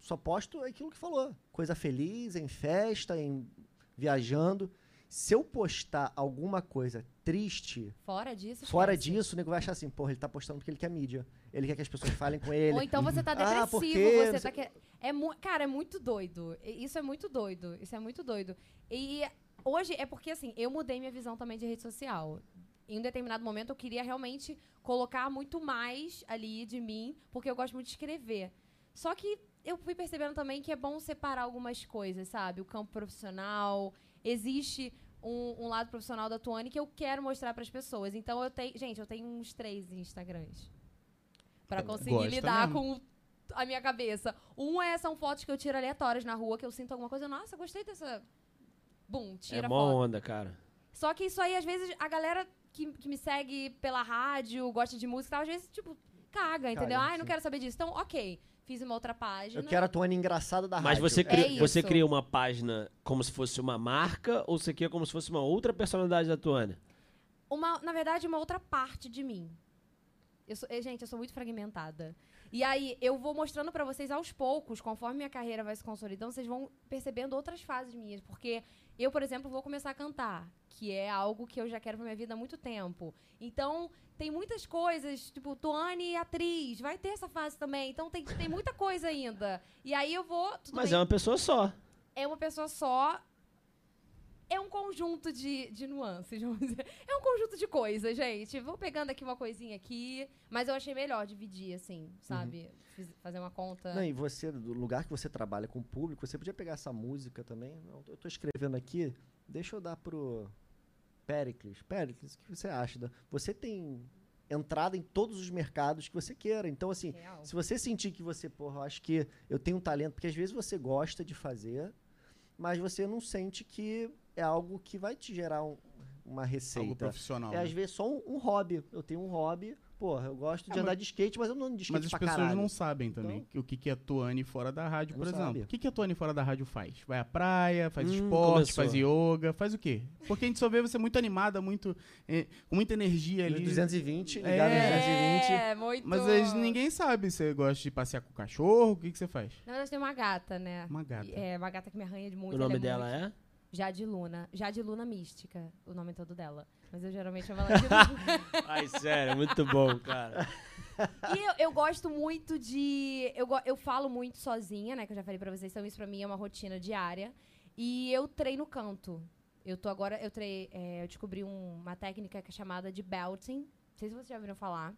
só posto aquilo que falou. Coisa feliz, em festa, em viajando. Se eu postar alguma coisa triste, Fora disso, fora esquece. disso, o nego vai achar assim, porra, ele tá postando porque ele quer mídia. Ele quer que as pessoas falem com ele. Ou então você tá Ah, depressivo, porque- você tá que... é mu... Cara, é muito doido. Isso é muito doido. Isso é muito doido. E hoje é porque assim, eu mudei minha visão também de rede social. Em um determinado momento eu queria realmente colocar muito mais ali de mim, porque eu gosto muito de escrever. Só que eu fui percebendo também que é bom separar algumas coisas, sabe? O campo profissional, existe um, um lado profissional da Tuane que eu quero mostrar para as pessoas. Então eu tenho, gente, eu tenho uns três Instagrams Pra conseguir Gosta lidar mesmo. com a minha cabeça. Um é são fotos que eu tiro aleatórias na rua que eu sinto alguma coisa, nossa, gostei dessa. Bum, tira é foto. mó onda, cara. Só que isso aí, às vezes, a galera que, que me segue pela rádio, gosta de música e tal, às vezes, tipo, caga, entendeu? Ai, não sim. quero saber disso. Então, ok, fiz uma outra página. Eu quero a Tuane engraçada da Mas rádio. você, cria, É você cria uma página como se fosse uma marca ou você cria como se fosse uma outra personalidade da Tuane? uma, na verdade, uma outra parte de mim. Eu sou- eh, gente, eu sou muito fragmentada. E aí, eu vou mostrando pra vocês aos poucos, conforme minha carreira vai se consolidando, vocês vão percebendo outras fases minhas. Porque eu, por exemplo, vou começar a cantar, que é algo que eu já quero pra minha vida há muito tempo. Então, tem muitas coisas, tipo, Tuane atriz, vai ter essa fase também. Então, tem, tem muita coisa ainda. E aí eu vou. Mas bem, é uma pessoa só. é uma pessoa só. É um conjunto de, de nuances, vamos dizer. É um conjunto de coisas, gente. Vou pegando aqui uma coisinha aqui. Mas eu achei melhor dividir, assim, sabe? Fiz- fazer uma conta. Não, e você, do lugar que você trabalha com o público, você podia pegar essa música também. Não, Eu tô escrevendo aqui, deixa eu dar pro Pericles. Pericles, o que você acha? da- Você tem entrada em todos os mercados que você queira. Então, assim, Real. se você sentir que você, porra, eu acho que eu tenho um talento, porque às vezes você gosta de fazer, mas você não sente que é algo que vai te gerar um- uma Algo receita. profissional. É né? às vezes só um, um hobby. Eu tenho um hobby, porra, eu gosto de Ah, andar mas- de skate, mas eu não ando de skate Mas as pra pessoas caralho. não sabem também Então- o que, que a Tuane fora da rádio, por exemplo. sabe. O que, que a Tuane fora da rádio faz? Vai à praia, faz Hum, esporte, começou. faz yoga, faz o quê? Porque a gente só vê você muito animada, muito, eh, com muita energia ali. 220, ligado É. nos 220. É, muito. Mas eles- ninguém sabe. Você gosta de passear com o cachorro? O que, que você faz? Na verdade, tem uma gata, né? Uma gata. É, uma gata que me arranha de muito. o nome é dela muito- é? Jade Luna. Jade Luna Mística, o nome todo dela. Mas eu geralmente chamo ela de Luna. Ai, sério, muito bom, cara. E eu, eu gosto muito de. Eu, eu falo muito sozinha, né? Que eu já falei pra vocês, então isso pra mim é uma rotina diária. E eu treino canto. Eu tô agora. Eu, trei, é, eu descobri um- uma técnica que é chamada de belting. Não sei se vocês já ouviram falar.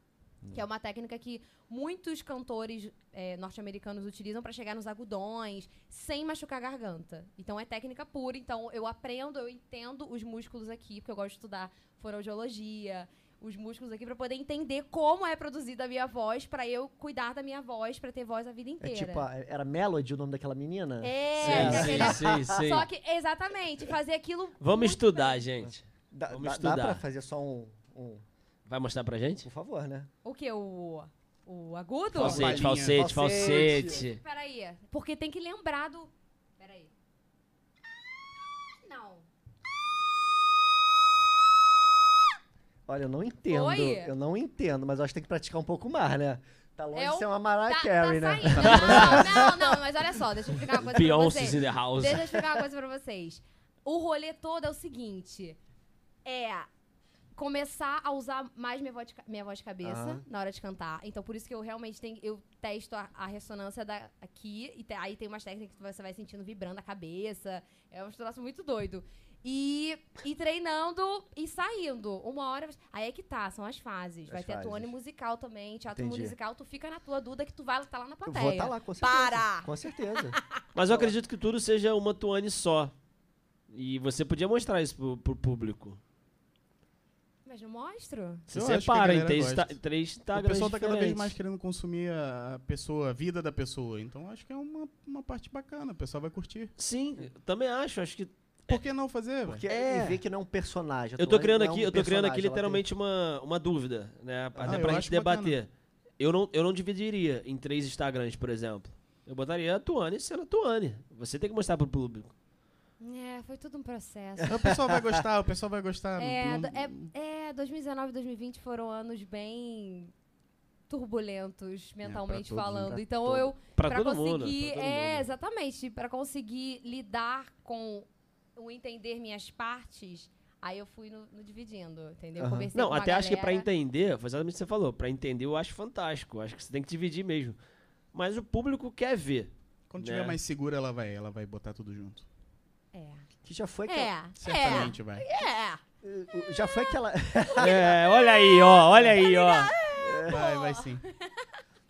Que é uma técnica que muitos cantores é, norte-americanos utilizam pra chegar nos agudões sem machucar a garganta. Então é técnica pura. Então eu aprendo, eu entendo os músculos aqui, porque eu gosto de estudar fonoaudiologia, os músculos aqui pra poder entender como é produzida a minha voz, pra eu cuidar da minha voz, pra ter voz a vida É inteira. tipo, a- era Melody o nome daquela menina? É, Sim, sim, sim, sim. Só que, exatamente, fazer aquilo. Vamos estudar, bem. gente. Dá, Vamos dá, estudar. dá pra fazer só um, um- Vai mostrar pra gente? Por favor, né? O que? O, o agudo? Falsete, falsete, Falsete. falsete. Peraí. Porque tem que lembrar do. Peraí. Não. Olha, eu não entendo. Oi? Eu não entendo, mas eu acho que tem que praticar um pouco mais, né? Tá longe É de um- ser uma Mariah Tá, Carey, tá né? saindo. Não, não, não, mas olha só, deixa eu explicar uma coisa pra Beyoncé vocês. in the house. Deixa eu explicar uma coisa pra vocês. O rolê todo é o seguinte: é começar a usar mais minha voz de, minha voz de cabeça Aham. na hora de cantar. Então, por isso que eu realmente tenho, eu testo a, a ressonância da, aqui, e te- aí tem umas técnicas que você vai sentindo vibrando a cabeça. É um troço muito doido. E, e treinando e saindo. Uma hora. Aí é que tá, são as fases. vai As ter a fases. Tuane musical também. Teatro Entendi. musical, tu fica na tua Duda que tu vai estar lá na Eu plateia. vou estar lá, com certeza. Para! Com certeza. Mas eu acredito que tudo seja uma Tuane só. E você podia mostrar isso pro, pro público. Mas não mostro? Separa em três, três O Instagrams pessoal tá cada vez mais querendo consumir a pessoa, a vida da pessoa. Então acho que é uma, uma parte bacana. O pessoal vai curtir. Sim, também acho. Acho que Por que não fazer? Porque É. e ver que não é um personagem. Eu tô criando é aqui, um eu tô criando aqui literalmente uma, uma dúvida, né? Até Ah, eu pra gente debater. Eu não, eu não dividiria em três Instagrams, por exemplo. Eu botaria a Tuane sendo a Tuane. Você tem que mostrar pro público. É, foi tudo um processo. O pessoal vai gostar, o pessoal vai gostar. É, do- é, é, 2019 e 2020 foram anos bem turbulentos, mentalmente todos, né? falando. Então eu mundo. conseguir, pra todo é, mundo. exatamente, para conseguir lidar com o entender minhas partes, aí eu fui no, no dividindo, entendeu? Aham. Conversei Não, com uma até acho que pra galera. entender, foi exatamente o que você falou. Pra entender, eu acho fantástico. Acho que você tem que dividir mesmo. Mas o público quer ver. Quando né? tiver mais segura, ela vai, ela vai botar tudo junto. É. Que já foi aquela. É. Certamente vai. É. eh, Já foi aquela. É, olha aí, ó, olha aí, ó. Vai, vai sim.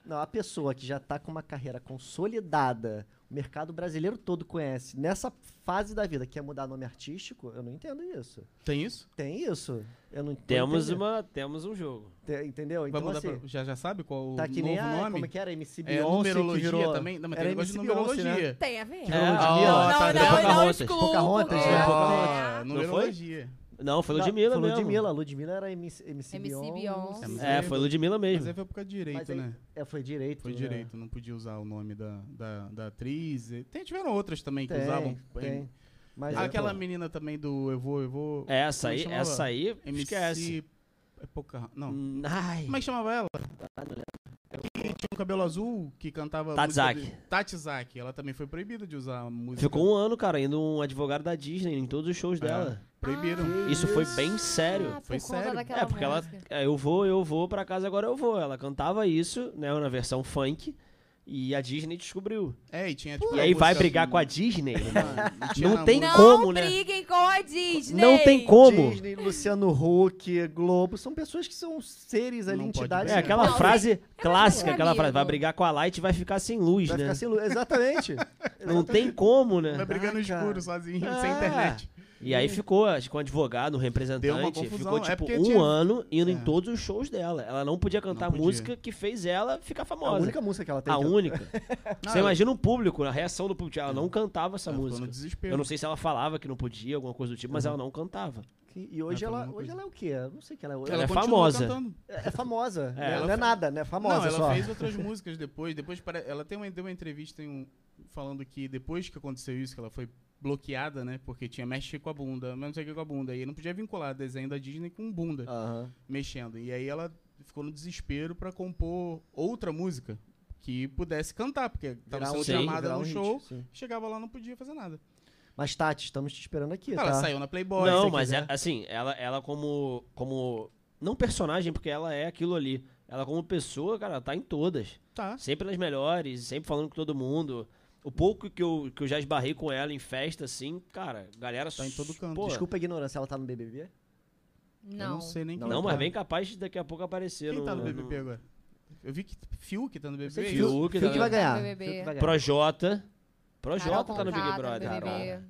Não, a pessoa que já tá com uma carreira consolidada, mercado brasileiro todo conhece, nessa fase da vida, quer mudar nome artístico, eu não entendo isso. Tem isso? Tem isso? Eu não Temos, entendendo. uma, temos um jogo. Te- Entendeu? Então, assim, pra- já, já sabe qual o tá que novo nem a, nome? como é que era? MC É, Beyoncé, numerologia que virou... também. Não, mas tem negócio de Beyoncé, né? numerologia. Tem a ver? É, Ludmilla. ó, não, tá não, vendo? não, Pocahontas. Pocahontas, né? Pocahontas. É. Numerologia. Não, foi Não, Ludmilla foi mesmo. Ludmilla. Ludmilla era MC, MC, MC Beyoncé. Beyoncé. mas É, foi Ludmilla Mas mesmo. aí foi por causa de direito, Mas aí- né? É, foi direito. Foi né? direito, não podia usar o nome da, da, da atriz. Tem, tiveram outras também que Tem, usavam. tem. Mas Ah, é, aquela pô, menina também do Eu Vou, Eu Vou. É, Essa aí, essa aí, MC. esquece. É pouca. Não. Hum, Ai. Como é que chamava ela? Que tinha um cabelo azul que cantava. Música de- Tatzaki. Ela também foi proibida de usar a música. Ficou um ano, cara, indo um advogado da Disney em todos os shows É. dela. Proibiram. Ah, Isso foi bem sério. Ah, Foi por conta sério. daquela É, porque ela. música. é, eu vou, eu vou, pra casa agora eu vou. Ela cantava isso, né, na versão funk. E a Disney descobriu. É, e tinha tipo. E aí vai brigar com a Disney? Ah, Não na tem música- como, Não né? briguem com a Disney! Não tem como. Disney, Luciano Huck, Globo, são pessoas que são seres ali, Não entidades. É aquela Não, frase clássica, aquela frase, vai brigar com a Light e vai ficar sem luz, Vai né? ficar sem luz. Exatamente. Não tem como, né? Vai brigar no Ah, escuro sozinho, É. sem internet. E aí ficou, acho que um advogado, um representante, ficou é tipo porque um tinha- ano indo em É. todos os shows dela. Ela não podia cantar podia. música que fez ela ficar É a famosa. única música que ela tem. A que- única. Não, Você ela- imagina o público, a reação do público. Ela não cantava essa ela ficou música. no desespero. Eu não sei se ela falava que não podia, alguma coisa do tipo, mas Uhum. ela não cantava. E hoje, É, ela, mesma hoje ela é o quê? Eu não sei o que ela é. Ela Ela é continua famosa. cantando. é, é famosa. É, ela não é nada, né? Famosa não, ela só. fez outras músicas depois. Depois pare- ela tem uma, deu uma entrevista em um- falando que depois que aconteceu isso, que ela foi bloqueada, né? Porque tinha mexe com a bunda, mas não sei o que com a bunda. E não podia vincular desenho da Disney com bunda mexendo. E aí ela ficou no desespero pra compor outra música que pudesse cantar, porque tava sendo sim, chamada no um hit, show, sim. chegava lá não podia fazer nada. Mas, Tati, estamos te esperando aqui, Ela tá? saiu na Playboy. não, mas é, assim, ela, ela como, como. Não personagem, porque ela é aquilo ali. Ela como pessoa, cara, tá em todas. Tá. Sempre nas melhores, sempre falando com todo mundo. O pouco que eu, que eu já esbarrei com ela em festa, assim, cara, galera Tá em todo canto. Pô, Desculpa a ignorância, ela tá no BBB? Eu Não. não sei nem Não, quem Não, tá. mas bem capaz de daqui a pouco aparecer Quem tá no no- BBB agora? Eu vi que Fiuk tá no BBB. isso? Fiuk, Fiuk tá- vai ganhar. Fiuk vai ganhar. Projota. Carol Projota tá no Big Brother. BBB. cara.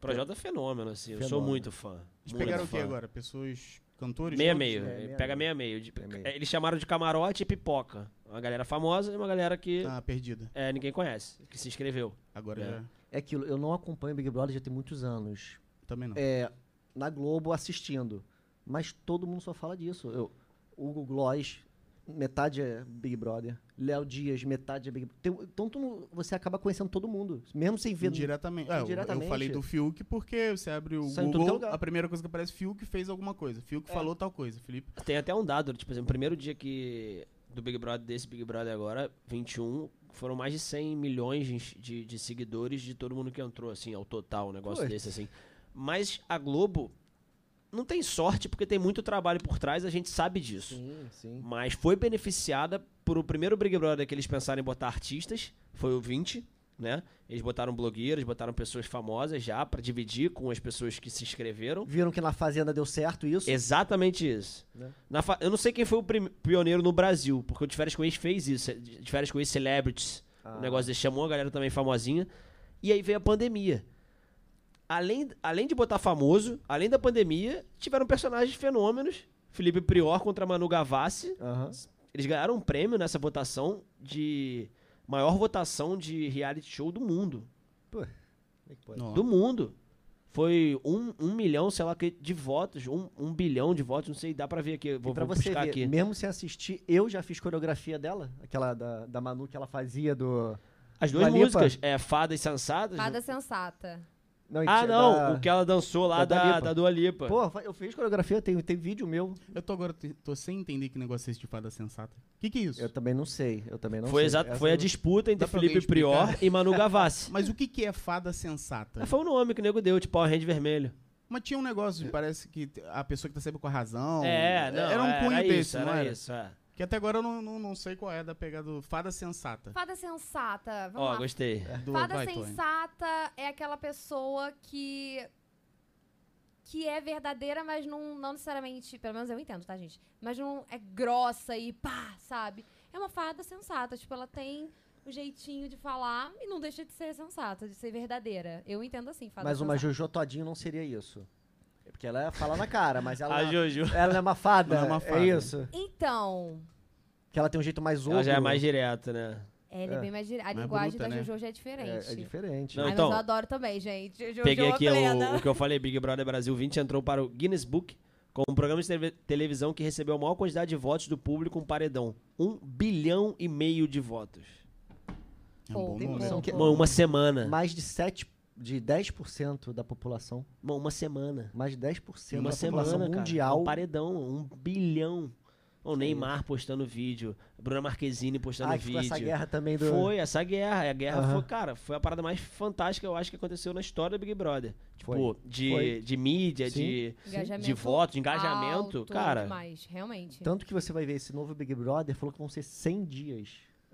Projota é fenômeno, assim. Eu sou Fenômeno. muito fã. Eles muito pegaram o que fã. agora? Pessoas, cantores? Meia todos? meio. É, meia Pega meio. meia meio. De- Meia meio. é, Eles chamaram de camarote e pipoca. Uma galera famosa e uma galera que Ah, perdida. é, ninguém conhece, que se inscreveu. Agora É. já. É aquilo, eu não acompanho Big Brother já tem muitos anos. Também não. É, na Globo assistindo. Mas todo mundo só fala disso. Eu, Hugo Gloss, metade é Big Brother. Léo Dias, metade é Big Brother. Então tu- você acaba conhecendo todo mundo. Mesmo sem ver. Indiretamente. É, eu-. Eu falei do Fiuk porque você abre o Sai Google, a primeira coisa que aparece Fiuk fez alguma coisa. Fiuk É. falou tal coisa, Felipe. Tem até um dado, tipo assim, o primeiro dia que do Big Brother, desse Big Brother agora, 21, foram mais de 100 milhões de, de, seguidores de todo mundo que entrou, assim, ao total, um negócio desse, assim. Mas a Globo não tem sorte porque tem muito trabalho por trás, a gente sabe disso. Sim, sim. Mas foi beneficiada por o primeiro Big Brother que eles pensaram em botar artistas, foi o 20, né? Eles botaram blogueiros, botaram pessoas famosas já pra dividir com as pessoas que se inscreveram. Viram que na Fazenda deu certo isso? Exatamente isso. Né? Na fa- Eu não sei quem foi o pioneiro no Brasil, porque o De Férias com Ex fez isso. De Férias com Ex Celebrities, Ah. o negócio desse chamou a galera também famosinha. E aí veio a pandemia. além, além de botar famoso, além da pandemia, tiveram personagens fenômenos. Felipe Prior contra Manu Gavassi. Aham. Eles ganharam um prêmio nessa votação de maior votação de reality show do mundo. Como é que pode? Nossa. Do mundo. Foi um, um milhão, sei lá, que- de votos. Um, um bilhão de votos, não sei, dá pra ver aqui. Vou, e pra vou você buscar ver, aqui. mesmo sem assistir, eu já fiz coreografia dela, aquela da, da Manu que ela fazia do... As duas músicas, é Fada e Sensatas. Fada sensata. Não, Ah, da- não, o que ela dançou lá da da, Dua da, Lipa. Dua Lipa. Pô, eu fiz coreografia, tem, tem vídeo meu. Eu tô agora, tô sem entender que negócio é esse de fada sensata. O que que é isso? Eu também não sei, eu também não foi sei. exato, Essa foi a disputa entre Felipe? Prior e Manu Gavassi. Mas o que que é fada sensata? Ah, foi o nome que o nego deu, tipo Power Hand vermelho. Mas tinha um negócio, parece que a pessoa que tá sempre com a razão. é, não, Era um cunho era desse, isso, não era era? isso, é. Que até agora eu não, não, não sei qual é da pegada do fada sensata. Fada sensata. Vamos Ó, lá. gostei. Do, Fada vai, Tony. sensata é aquela pessoa que. que é verdadeira, mas não, não necessariamente. Pelo menos eu entendo, tá, gente? Mas não é grossa e pá, sabe? É uma fada sensata. Tipo, ela tem o jeitinho de falar e não deixa de ser sensata, de ser verdadeira. Eu entendo assim, fada Mas uma sensata. Jojo Todinho não seria isso. É porque ela fala na cara, mas ela, A Jojo. ela é uma fada. Não é uma fada. É isso. Então. Que ela tem um jeito mais ogro. Ela já é mais direta, né? Ela é, É. bem mais dire... A Mais linguagem bruta, da né? Jojo já é É, diferente. é diferente. Não, Ai, então- mas eu adoro também, gente. Jojo Peguei aqui o, o que eu falei, Big Brother Brasil 20 entrou para o Guinness Book como um programa de tele- televisão que recebeu a maior quantidade de votos do público, um paredão. Um bilhão e meio de votos. É um Pô, bom número. uma semana. Mais de 7, de 10% da população. Mano, uma semana. Mais de 10% Uma da semana, população cara. mundial. Um paredão, um bilhão. O Neymar postando vídeo, Bruna Marquezine postando Ah, vídeo. ficou essa guerra também do... Foi, essa guerra. A guerra Aham. foi, cara, foi a parada mais fantástica, eu acho, que aconteceu na história do Big Brother. Tipo, Foi. de, Foi. de mídia, Sim. de, de voto, de engajamento. alto cara, demais, realmente. Tanto que você vai ver esse novo Big Brother, falou que vão ser 100 dias.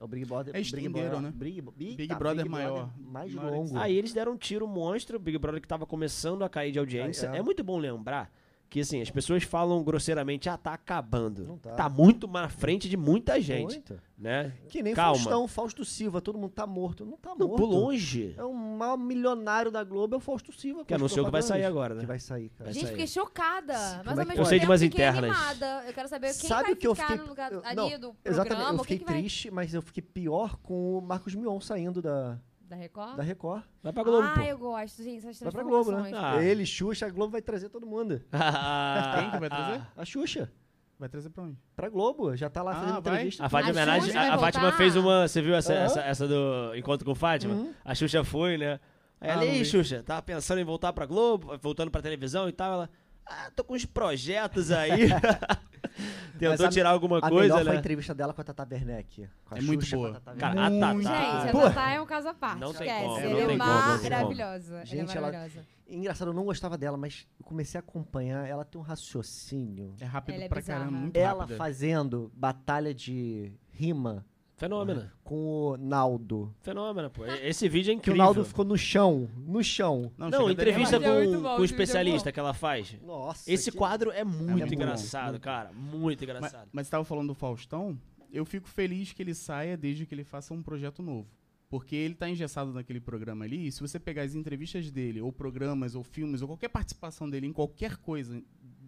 É o Big Brother... É estenderam, né? Big, Big, Big tá, Brother Big maior. mais Maior longo. Aí eles deram um tiro monstro, o Big Brother que tava começando a cair de audiência. É. É muito bom lembrar que, assim, as pessoas falam grosseiramente, ah, tá acabando. Não tá. Tá muito na frente de muita gente, Muito. né? Que nem Calma. Faustão, Fausto Silva, todo mundo tá morto. Não tá Não, morto. por longe. É o maior milionário da Globo, é o Fausto Silva. Que anunciou que vai sair agora, né? Que vai sair, cara. Gente, sair. fiquei chocada. Mas ao é que mesmo? Eu sei de tempo umas fiquei internas. animada. Eu quero saber quem Sabe vai o que eu ficar fiquei- no lugar eu- ali não, do programa. Exatamente, eu fiquei que vai... triste, mas eu fiquei pior com o Marcos Mion saindo da, Da Record? da Record. Vai pra Globo, ah, pô. eu gosto, gente. Essas Vai pra Globo, né? Ah. Ele, Xuxa, a Globo vai trazer todo mundo. Quem que vai trazer? A Xuxa, Vai trazer pra onde? pra Globo, já tá lá Ah, fazendo vai? entrevista. A Fátima A Xuxa a, a Fátima fez uma. Você viu essa, Aham. essa, essa do encontro com Fátima? Uhum. A Xuxa foi, né? Aí ela, Ah, e não aí. Xuxa, tava pensando em voltar pra Globo, voltando pra televisão e tal. Ela, ah, tô com uns projetos aí. Tentou a- tirar alguma a coisa, melhor foi a né? entrevista dela com a Tata Werneck. Com a É muito Xuxa, boa. Com a Tata Cara, a Tatá- Gente, a Pô. Tatá é um caso à parte. Não tem esquece. como, Ela é tem como, tem como. maravilhosa. Ela Gente, é ela- maravilhosa. Engraçado, eu não gostava dela, mas eu comecei a acompanhar. Ela tem um raciocínio. É rápido Ela é pra bizarra. caramba, muito Ela rápida. fazendo batalha de rima Fenômeno. com o Naldo. Fenômeno, pô. Esse vídeo é Que o. Naldo ficou no chão. No chão. Não, chega entrevista é muito com, bom, com o é especialista que ela faz. Nossa. Esse que- quadro é muito muito bom, engraçado, cara. Muito Mas, engraçado. mas você tava falando do Faustão, eu fico feliz que ele saia desde que ele faça um projeto novo. Porque ele tá engessado naquele programa ali, e se você pegar as entrevistas dele, ou programas, ou filmes, ou qualquer participação dele em qualquer coisa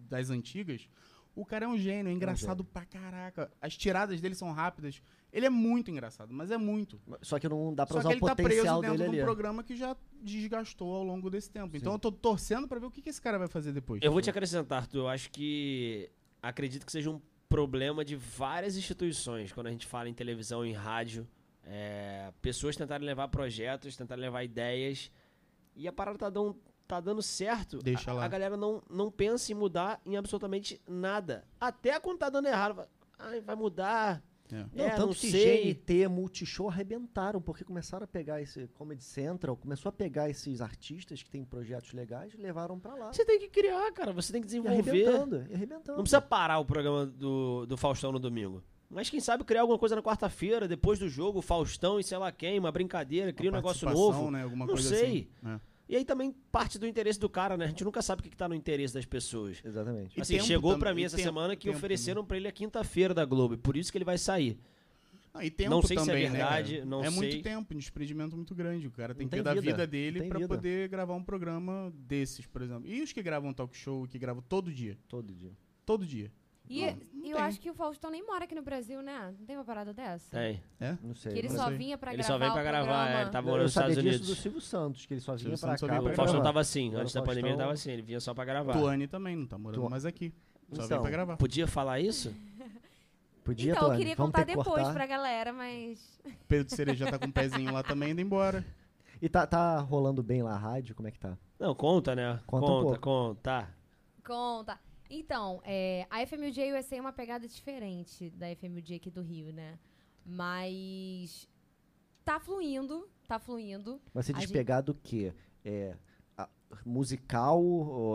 das antigas, o cara é um gênio, é engraçado pra caraca. As tiradas dele são rápidas. Ele é muito engraçado, mas é muito. Só que não dá pra Só usar que o ele tá preso potencial dentro dele de um ali. programa que já desgastou ao longo desse tempo. Sim. Então eu tô torcendo pra ver o que, que esse cara vai fazer depois. Eu vou te acrescentar, Arthur. Eu acho que acredito que seja um problema de várias instituições quando a gente fala em televisão, em rádio. É, pessoas tentarem levar projetos, tentarem levar ideias. E a parada tá dando, tá dando certo. Deixa a, lá. a galera não, não pensa em mudar em absolutamente nada. Até quando tá dando errado. vai- Ai, vai mudar. É. Não, é, tanto não que sei. GNT, Multishow arrebentaram, porque começaram a pegar esse Comedy Central, começou a pegar esses artistas que têm projetos legais e levaram pra lá. Você tem que criar, cara. Você tem que E desenvolver. arrebentando, e arrebentando. Não precisa parar o programa do, do Faustão no domingo. Mas quem sabe criar alguma coisa na quarta-feira, depois do jogo, Faustão e sei lá quem, uma brincadeira, cria um Uma negócio participação, novo. Né, alguma Não coisa sei. assim. É. E aí também parte do interesse do cara, né? A gente nunca sabe o que, que tá no interesse das pessoas. Exatamente. E assim, tempo chegou pra mim essa tempo- semana que ofereceram pra ele a quinta-feira da Globo, e por isso que ele vai sair. Ah, e tempo Não sei se é também, né, verdade, cara? não é sei. muito tempo, um desprendimento muito grande. O cara tem Não que tem dar vida, vida dele vida. poder gravar um programa desses, por exemplo. E os que gravam talk show, que gravam todo dia? Todo dia. Todo dia. E Não, não eu tem. acho que o Faustão nem mora aqui no Brasil, né? Não tem uma parada dessa? Tem. É? Não sei. Que ele não só sei. vinha pra Ele gravar só vem pra o gravar, programa. é, ele tava Eu morando nos sabia Estados disso Unidos. do Silvio Santos, que ele só vinha Silvio pra Santos só cá. vinha pra O pra Faustão gravar. tava assim, Agora antes o da pandemia ele Faustão- tava assim, ele vinha só pra gravar. Tuane também não tá morando Tu- mais aqui. Só Então, vem pra gravar. Podia falar isso? Podia, então, eu Tony? queria Vamos contar ter que depois cortar. pra galera, mas. Pedro Cereja tá com o pezinho lá também indo embora. E tá, tá rolando bem lá a rádio? Como é que tá? Não, conta, né? Conta um conta, pouco. conta. Conta. Então, é, a FMUJ USA é uma pegada diferente da FMUJ aqui do Rio, né? Mas tá fluindo, tá fluindo. Vai ser A gente- despegado do quê? É, a- musical,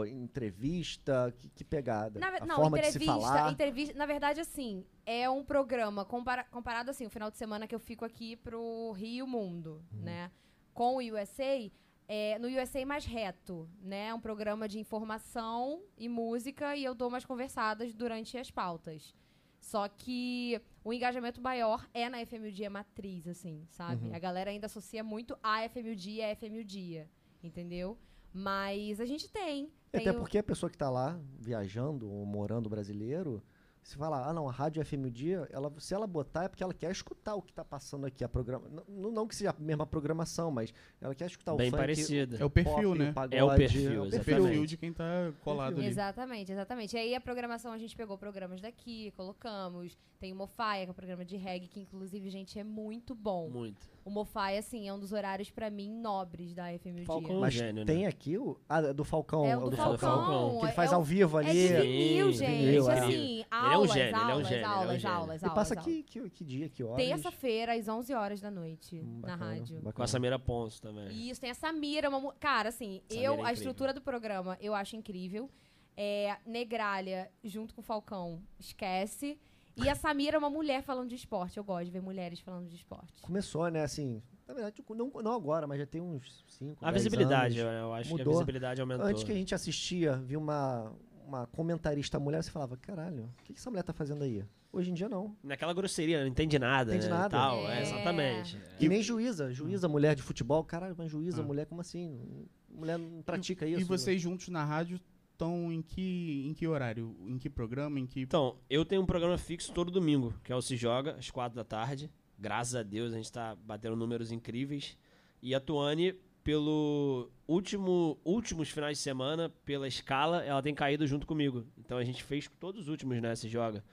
entrevista? Que, que pegada? Na, a não, forma de se entrevista, falar? entrevista, na verdade, assim, é um programa compara- comparado assim, o final de semana que eu fico aqui pro Rio Mundo, Uhum. né? Com o USA, é, no USA mais reto, né? É um programa de informação e música e eu dou umas conversadas durante as pautas. Só que o engajamento maior é na FM o Dia matriz, assim, sabe? Uhum. A galera ainda associa muito a FM o Dia a FM o Dia, entendeu? Mas a gente tem. tem Até o- porque a pessoa que tá lá viajando ou morando brasileiro, se fala, ah não, a Rádio FM o Dia, ela, se ela botar é porque ela quer escutar o que tá passando aqui, a programa. Não, não que seja a mesma programação, mas ela quer escutar Bem o funk, parecida. É o perfil, pop, né? pagode, É o perfil, é o O exatamente. perfil de quem tá colado ali. Exatamente, exatamente. E aí a programação, a gente pegou programas daqui, colocamos. Tem o Mofaia, que é um programa de reggae, que inclusive, gente, é muito bom. Muito. O Mofaia, assim, é um dos horários, pra mim, nobres da FM o Falcão. Dia. Mas gênio, né? tem aqui o. Ah, é do Falcão. É o do Falcão. Que ele é faz o- ao vivo É ali. de vinil, gente. vinil, é. assim, Ele é um aulas, gênio, ele é um aulas, gênio, ele é um aulas, gênio. aulas, E passa aulas. aqui que, que dia, que horas? Terça-feira, às 11 horas da noite, Hum, na bacana, rádio. bacana. Com a Samira Ponce também. Isso, tem a Samira, uma cara, assim, Samira é eu, a incrível. estrutura do programa eu acho incrível. É, Negralha, junto com o Falcão, esquece. E a Samira é uma mulher falando de esporte. Eu gosto de ver mulheres falando de esporte. Começou, né, assim. Na verdade, não, não agora, mas já tem uns 5 A visibilidade, eu, eu acho que a Mudou. visibilidade aumentou. Antes que a gente assistia, viu uma, uma comentarista mulher, você falava, caralho, o que, que essa mulher tá fazendo aí? Hoje em dia não. Naquela grosseria, não entende nada, Entende né, nada. Tal, É. é, exatamente. E nem juíza. Juíza, mulher de futebol. Caralho, mas juíza, Ah. mulher, como assim? Mulher não pratica E isso. vocês juntos na rádio estão em que, em que horário? Em que programa? Em que. Então, eu tenho um programa fixo todo domingo, que é o Se Joga, às quatro da tarde. Graças a Deus, a gente tá batendo números incríveis. E a Tuane, pelo último, últimos finais de semana, pela escala, ela tem caído junto comigo. Então a gente fez todos os últimos, né, Se Joga.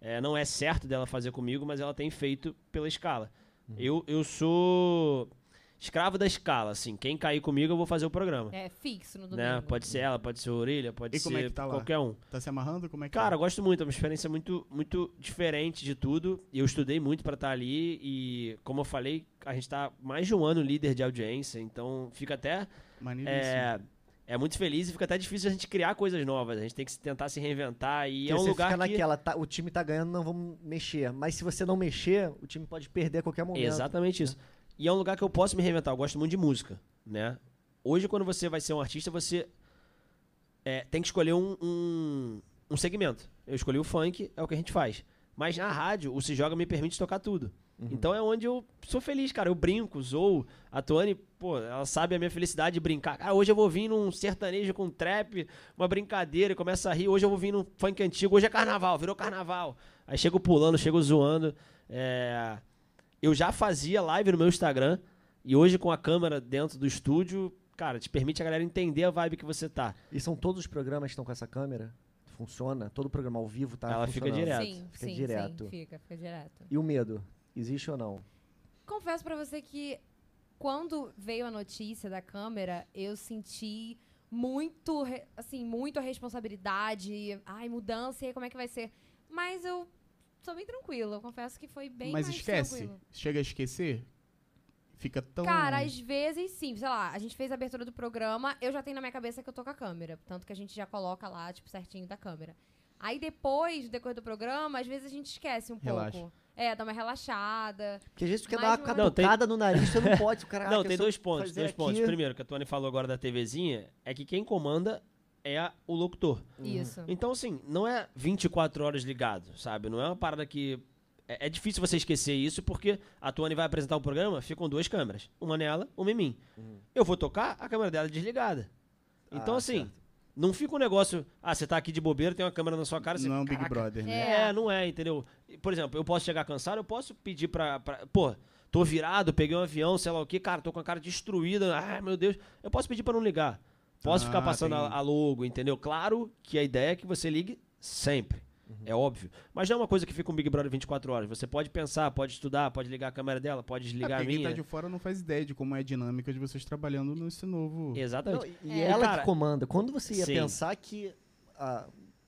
É, não é certo dela fazer comigo, mas ela tem feito pela escala. Eu, eu sou escravo da escala, assim. Quem cair comigo, eu vou fazer o programa. É fixo no domingo. Né? Pode ser ela, pode ser a Orelha, pode E como ser é que tá lá? qualquer um. Tá se amarrando? Como é que Cara, eu tá? gosto muito, é uma experiência muito, muito diferente de tudo. E eu estudei muito pra estar ali e, como eu falei, a gente tá mais de um ano líder de audiência, então fica até Maneiríssimo. é, é muito feliz e fica até difícil a gente criar coisas novas. A gente tem que se- tentar se reinventar e Porque é um você lugar fica que naquela, tá, o time tá ganhando, não vamos mexer. Mas se você não mexer, o time pode perder a qualquer momento. Exatamente isso. E é um lugar que eu posso me reinventar. Eu gosto muito de música, né? Hoje, quando você vai ser um artista, você é, tem que escolher um, um, um segmento. Eu escolhi o funk, é o que a gente faz. Mas na rádio, o Se Joga me permite tocar tudo. Então é onde eu sou feliz, cara. Eu brinco, zoo. A Tuane, pô, ela sabe a minha felicidade de brincar. Cara, hoje eu vou vir num sertanejo com trap, uma brincadeira, e começa a rir. Hoje eu vou vir num funk antigo. Hoje é carnaval, virou carnaval. Aí chego pulando, chego zoando. É, Eu já fazia live no meu Instagram. E hoje com a câmera dentro do estúdio, cara, te permite a galera entender a vibe que você tá. E são todos os programas que estão com essa câmera? Funciona? Todo programa ao vivo tá Ela fica direto. Sim, Fica sim, direto. sim, fica, fica direto. E o medo? Existe ou não? Confesso pra você que quando veio a notícia da câmera, eu senti muito, assim, muito a responsabilidade, ai, mudança, e aí como é que vai ser? Mas eu sou bem tranquila, eu confesso que foi bem Mas mais esquece. tranquilo. Chega a esquecer? Fica tão. Cara, às vezes sim, sei lá, a gente fez a abertura do programa, eu já tenho na minha cabeça que eu tô com a câmera, tanto que a gente já coloca lá, tipo, certinho da câmera. Aí depois, no decorrer do programa, às vezes a gente esquece um Relaxa. pouco. É, dá uma relaxada. Porque às vezes tu quer dar uma tem- catucada no nariz, você não pode. O cara, Não, ah, tem dois pontos, dois pontos. Primeiro, que a Tony falou agora da TVzinha, é que quem comanda é a- o locutor. Isso. Então, assim, não é 24 horas ligado, sabe? Não é uma parada que é, é difícil você esquecer isso, porque a Tuane vai apresentar o programa, ficam duas câmeras. Uma nela, uma em mim. Eu vou tocar, a câmera dela é desligada. Então, Ah, assim, certo. não fica um negócio. Ah, você tá aqui de bobeira, tem uma câmera na sua cara. Você, Não é um Big "Caraca, Brother, né? É. É, não é, entendeu? Por exemplo, eu posso chegar cansado, eu posso pedir pra, pra. Pô, tô virado, peguei um avião, sei lá o que, cara, tô com a cara destruída. Ai, meu Deus. Eu posso pedir pra não ligar. Posso Ah, ficar passando tem. a, logo, entendeu? Claro que a ideia é que você ligue sempre. É óbvio. Mas não é uma coisa que fica um Big Brother 24 horas. Você pode pensar, pode estudar, pode ligar a câmera dela, pode É, desligar a porque quem minha. tá de fora não faz ideia de como é a dinâmica de vocês trabalhando nesse novo. Não, Exatamente. e É. ela Cara, que comanda. Quando você ia sim. pensar que. a-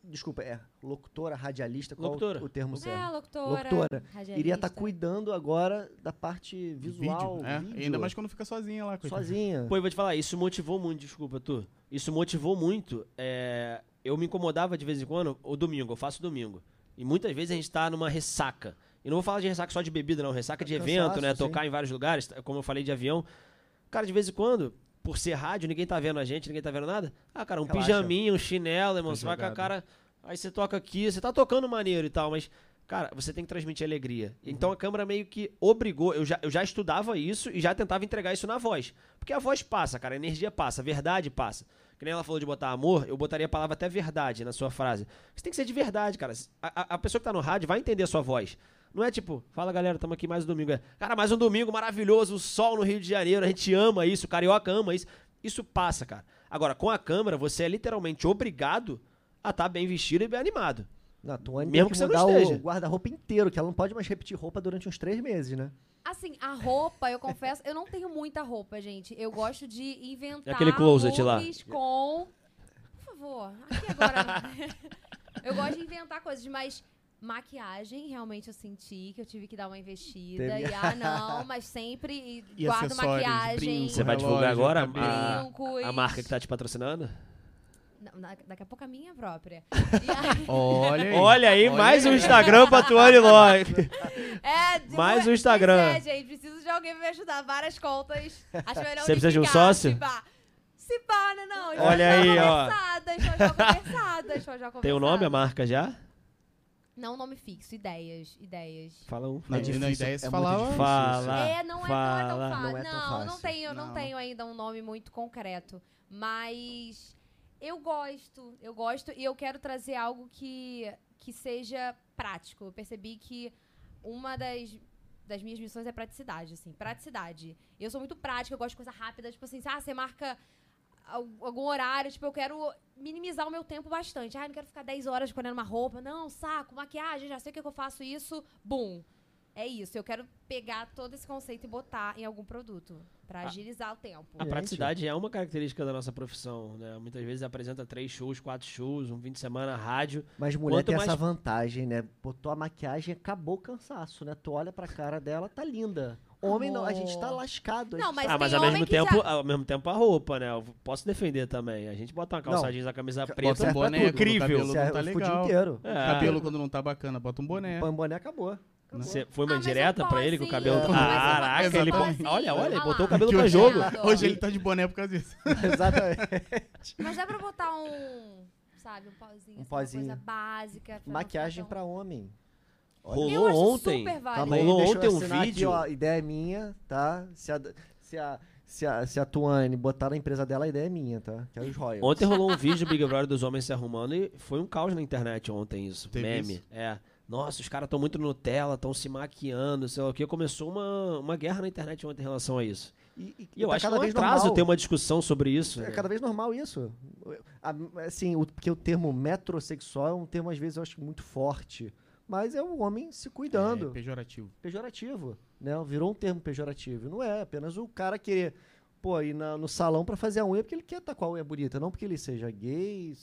desculpa, é locutora, radialista, qual Locutora. o termo certo? É, locutora. Locutora. radialista. Iria estar cuidando agora da parte visual. vídeo, é. vídeo, Ainda mais quando fica sozinha lá, coitada. sozinha. Pô, eu vou te falar, isso motivou muito, desculpa, tu. Isso motivou muito. é, Eu me incomodava de vez em quando, o domingo, eu faço domingo. E muitas vezes a gente tá numa ressaca. E não vou falar de ressaca só de bebida, não. Ressaca de Cansaço, evento, né? sim. Tocar em vários lugares, como eu falei de avião. Cara, de vez em quando, por ser rádio, ninguém tá vendo a gente, ninguém tá vendo nada. Ah, cara, um Relaxa. pijaminha, um chinelo, irmão. Tá Você vai com a cara. Aí você toca aqui, você tá tocando maneiro e tal, mas. Cara, você tem que transmitir alegria. Uhum. Então a câmera meio que obrigou. Eu já, eu já estudava isso e já tentava entregar isso na voz. Porque a voz passa, cara, a energia passa, a verdade passa. Que nem ela falou de botar amor, eu botaria a palavra até verdade na sua frase. Isso tem que ser de verdade, cara. A, a- a pessoa que tá no rádio vai entender a sua voz. Não é tipo, fala galera, tamo aqui mais um domingo. É, cara, mais um domingo maravilhoso, o sol no Rio de Janeiro, a gente ama isso, o carioca ama isso. Isso passa, cara. Agora, com a câmera, você é literalmente obrigado a estar bem vestido e bem animado. Na Tuane Mesmo tem que você não mudar o esteja. guarda-roupa inteiro, que ela não pode mais repetir roupa durante uns três meses, né? Assim, a roupa, eu confesso, eu não tenho muita roupa, gente. Eu gosto de inventar aquele closet lá? com... Por favor, aqui agora. eu gosto de inventar coisas, mas maquiagem, realmente eu senti que eu tive que dar uma investida. Teve. E, ah, não, mas sempre E guardo acessórios, maquiagem, brinco, Você vai divulgar agora a, a marca que tá te patrocinando? Não, na- daqui a pouco a minha própria. E aí- Olha aí. Olha aí, Olha mais um aí. Instagram pra Tuane Locke. É, de- Mais um pois Instagram. É, gente, preciso de alguém pra me ajudar. Várias contas. Acho melhor Você precisa de um sócio? Se pá. Se pá, né? Não, Olha Olha aí, aí, ó. Conversadas, já conversadas, já Tem o nome, a marca já? Não, nome fixo. Ideias, ideias. Fala um. Na, É difícil, na ideia, se é muito falava. difícil. Fala. é, não é, fala. não é tão fácil. Não é tão Não, não fácil. tenho, não. Não. tenho ainda um nome muito concreto. Mas eu gosto, eu gosto e eu quero trazer algo que, que seja prático. Eu percebi que uma das, das minhas missões é praticidade, assim, praticidade. Eu sou muito prática, eu gosto de coisa rápida, tipo assim, ah, você marca al- algum horário, tipo, eu quero minimizar o meu tempo bastante. Ah, não quero ficar 10 horas escolhendo uma roupa. Não, saco, maquiagem, já sei o que que eu faço isso, bum. É isso, eu quero pegar todo esse conceito e botar em algum produto pra agilizar o tempo. A praticidade é uma característica da nossa profissão, né? Muitas vezes apresenta três shows, quatro shows, um fim de semana, rádio. Mas mulher Quanto tem mais- essa vantagem, né? Botou a maquiagem, acabou o cansaço, né? Tu olha pra cara dela, tá linda. Homem não, a gente tá lascado. Não, mas ah, mas tem ao mesmo que tempo, já- ao mesmo tempo a roupa, né? Eu posso defender também. A gente bota uma calça Não. jeans, a camisa preta, Bota um pra boné, tudo. quando o Incrível. cabelo não tá o dia legal. inteiro. É. Cabelo quando não tá bacana, bota um boné. Põe boné, acabou. Acabou. Você foi uma Ah, indireta pra ele com o cabelo. É. tá- Caraca, posso ele. Olha, olha, ele Ah botou o cabelo Que pra jogo. Hoje ele tá de boné por causa disso. Exatamente. Mas dá pra botar um, sabe, um pozinho. Um assim, pozinho. Uma coisa básica. Maquiagem pra homem. Rolou Eu acho ontem. Calma aí, Rolou deixa eu ontem um vídeo. Aqui, ó, ideia é minha, tá? Se a, se a, se a, se a Tuane botar na empresa dela, a ideia é minha, tá? Que é os royalties. Ontem rolou um vídeo do Big Brother dos homens se arrumando e foi um caos na internet ontem isso. Teve meme. isso? É. Nossa, os caras estão muito Nutella, estão se maquiando, sei lá o que. Começou uma, uma guerra na internet ontem em relação a isso. E, e- E eu tá acho que cada é um vez atraso normal. ter uma discussão sobre isso. É né? cada vez normal isso. Assim, o, porque o termo metrosexual é um termo, às vezes, eu acho muito forte. Mas é o homem se cuidando. É, pejorativo. Pejorativo, né? Virou um termo pejorativo. Não é apenas o cara querer, pô, ir na- no salão pra fazer a unha porque ele quer estar com a unha bonita. Não porque ele seja gay.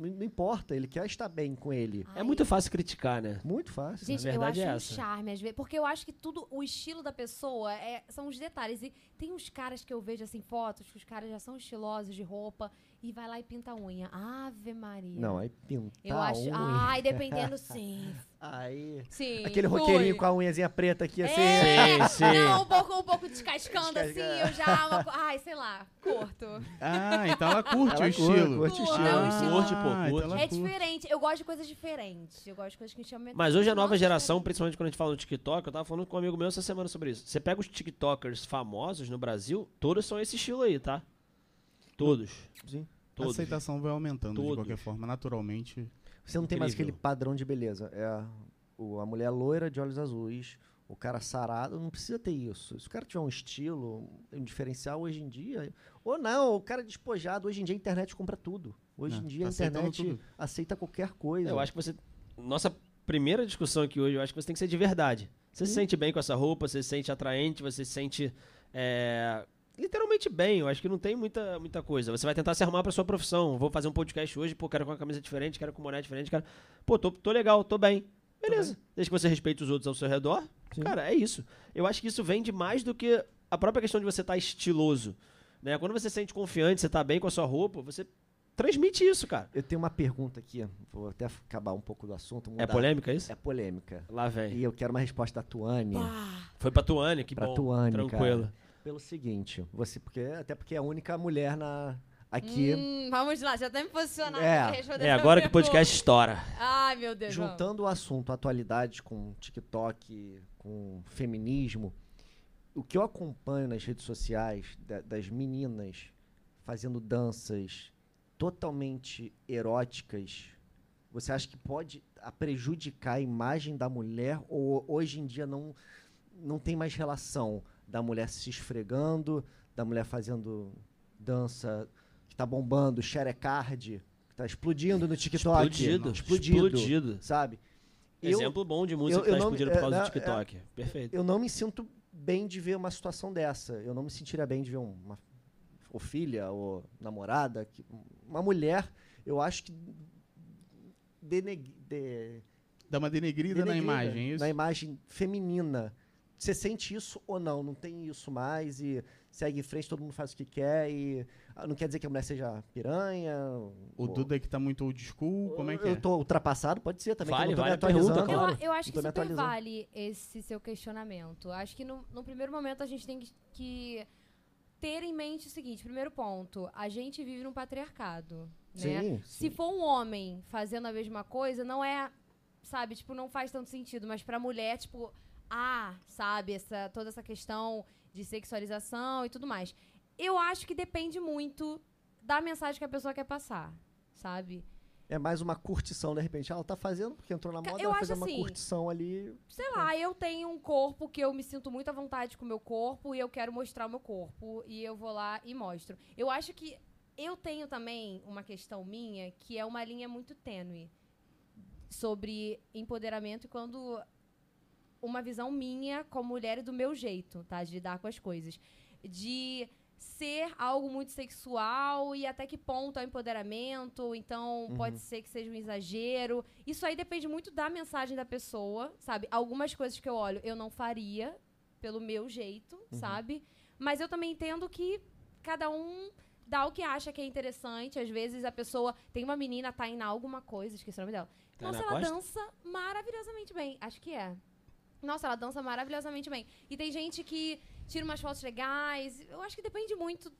Não importa, ele quer estar bem com ele. É muito fácil criticar, né? Muito fácil. Gente, Na eu verdade acho é um essa. charme às vezes. Porque eu acho que tudo, o estilo da pessoa é- são os detalhes. E tem uns caras que eu vejo assim, fotos, que os caras já são estilosos de roupa. E vai lá e pinta a unha. Ave Maria. Não, aí pintar Eu acho. a unha. Ai, dependendo, sim. Aí. Sim. Aquele fui. roqueirinho com a unhazinha preta aqui, assim. É, Sim, sim. Não, um pouco, um pouco descascando assim, eu já. uma ai, sei lá, curto. Ah, então ela curte Ela o curte, estilo. curte o estilo. É um estilo. Curte, pô, então curte. ela É curte. diferente. Eu gosto de coisas diferentes. Eu gosto de coisas que me chamam Mas hoje a nova geração, diferente. principalmente quando a gente fala no TikTok, eu tava falando com um amigo meu essa semana sobre isso. Você pega os TikTokers famosos no Brasil, todos são esse estilo aí, tá? Todos. Sim. A Todos. aceitação vai aumentando de Todos. qualquer forma, naturalmente. Você não tem mais Incrível. aquele padrão de beleza. É a, o- a mulher loira de olhos azuis, o cara sarado, não precisa ter isso. Se o cara tiver um estilo, um diferencial hoje em dia. Ou não, o cara despojado, hoje em dia a internet compra tudo. Hoje É, em dia tá a aceitando internet tudo. aceita qualquer coisa. Eu acho que você. Nossa primeira discussão aqui hoje, eu acho que você tem que ser de verdade. Você se sente bem com essa roupa, você se sente atraente, você se sente. é, literalmente bem, eu acho que não tem muita, muita coisa. Você vai tentar se arrumar pra sua profissão. Vou fazer um podcast hoje, pô, quero com uma camisa diferente, quero com uma mulher diferente, quero. Pô, tô, tô legal, tô bem. Beleza. Desde que você respeite os outros ao seu redor, Sim. cara, é isso. Eu acho que isso vem de mais do que a própria questão de você estar estiloso. Né? Quando você se sente confiante, você tá bem com a sua roupa, você transmite isso, cara. Eu tenho uma pergunta aqui, vou até acabar um pouco do assunto. É mudar. polêmica isso? É polêmica. Lá vem. E eu quero uma resposta da Tuane. Foi pra Tuane, que Pra bom. Tuane, Tranquilo. cara. Pelo seguinte, você porque até porque é a única mulher na aqui Hum, vamos lá, já tá me posicionando É, É agora que o podcast estoura. Ai, meu Deus. vamos. juntando o assunto atualidade com TikTok, com feminismo. O que eu acompanho nas redes sociais da- das meninas fazendo danças totalmente eróticas, você acha que pode prejudicar a imagem da mulher ou hoje em dia não não tem mais relação da mulher se esfregando, da mulher fazendo dança que tá bombando, xerecard, que tá explodindo no TikTok. Explodido. explodido, Explodido. sabe? Eu- Exemplo bom de música eu- que tá eu não- explodindo por é, causa do é, TikTok. Perfeito. eu não me sinto bem de ver uma situação dessa. Eu não me sentiria bem de ver um, uma ou filha ou namorada, que- uma mulher, eu acho que deneg, de, Dá uma denegrida, na denegrida imagem, é isso? na imagem feminina. Você sente isso ou não? Não tem isso mais e segue em frente, todo mundo faz o que quer e ah, não quer dizer que a mulher seja piranha. O ou- Duda que tá muito old school, como é que eu é? tô ultrapassado, pode ser também. que Vale, eu não tô vale pergunta, claro. Eu, eu acho que super vale esse seu questionamento. Acho que no, no primeiro momento a gente tem que, que ter em mente o seguinte: primeiro ponto, a gente vive num patriarcado. Né? Sim, Se sim. for um homem fazendo a mesma coisa, não é, sabe, tipo, não faz tanto sentido. Mas pra mulher, tipo, ah, sabe, essa, toda essa questão de sexualização e tudo mais. Eu acho que depende muito da mensagem que a pessoa quer passar, sabe? É mais uma curtição, de repente. Ah, ela tá fazendo porque entrou na moda, eu ela acho fez uma assim, curtição ali. Sei lá, eu tenho um corpo que eu me sinto muito à vontade com o meu corpo e eu quero mostrar o meu corpo. E eu vou lá e mostro. Eu acho que eu tenho também uma questão minha que é uma linha muito tênue sobre empoderamento e quando uma visão minha como mulher e do meu jeito, tá? De lidar com as coisas. De ser algo muito sexual e até que ponto é o empoderamento, então pode ser que seja um exagero. Isso aí depende muito da mensagem da pessoa, sabe? Algumas coisas que eu olho eu não faria pelo meu jeito, sabe? Mas eu também entendo que cada um dá o que acha que é interessante. Às vezes a pessoa tem uma menina, Tainá alguma coisa, esqueci o nome dela. Tainá Nossa, ela Costa? dança maravilhosamente bem. Acho que é. Nossa, ela dança maravilhosamente bem. E tem gente que tira umas fotos legais. Eu acho que depende muito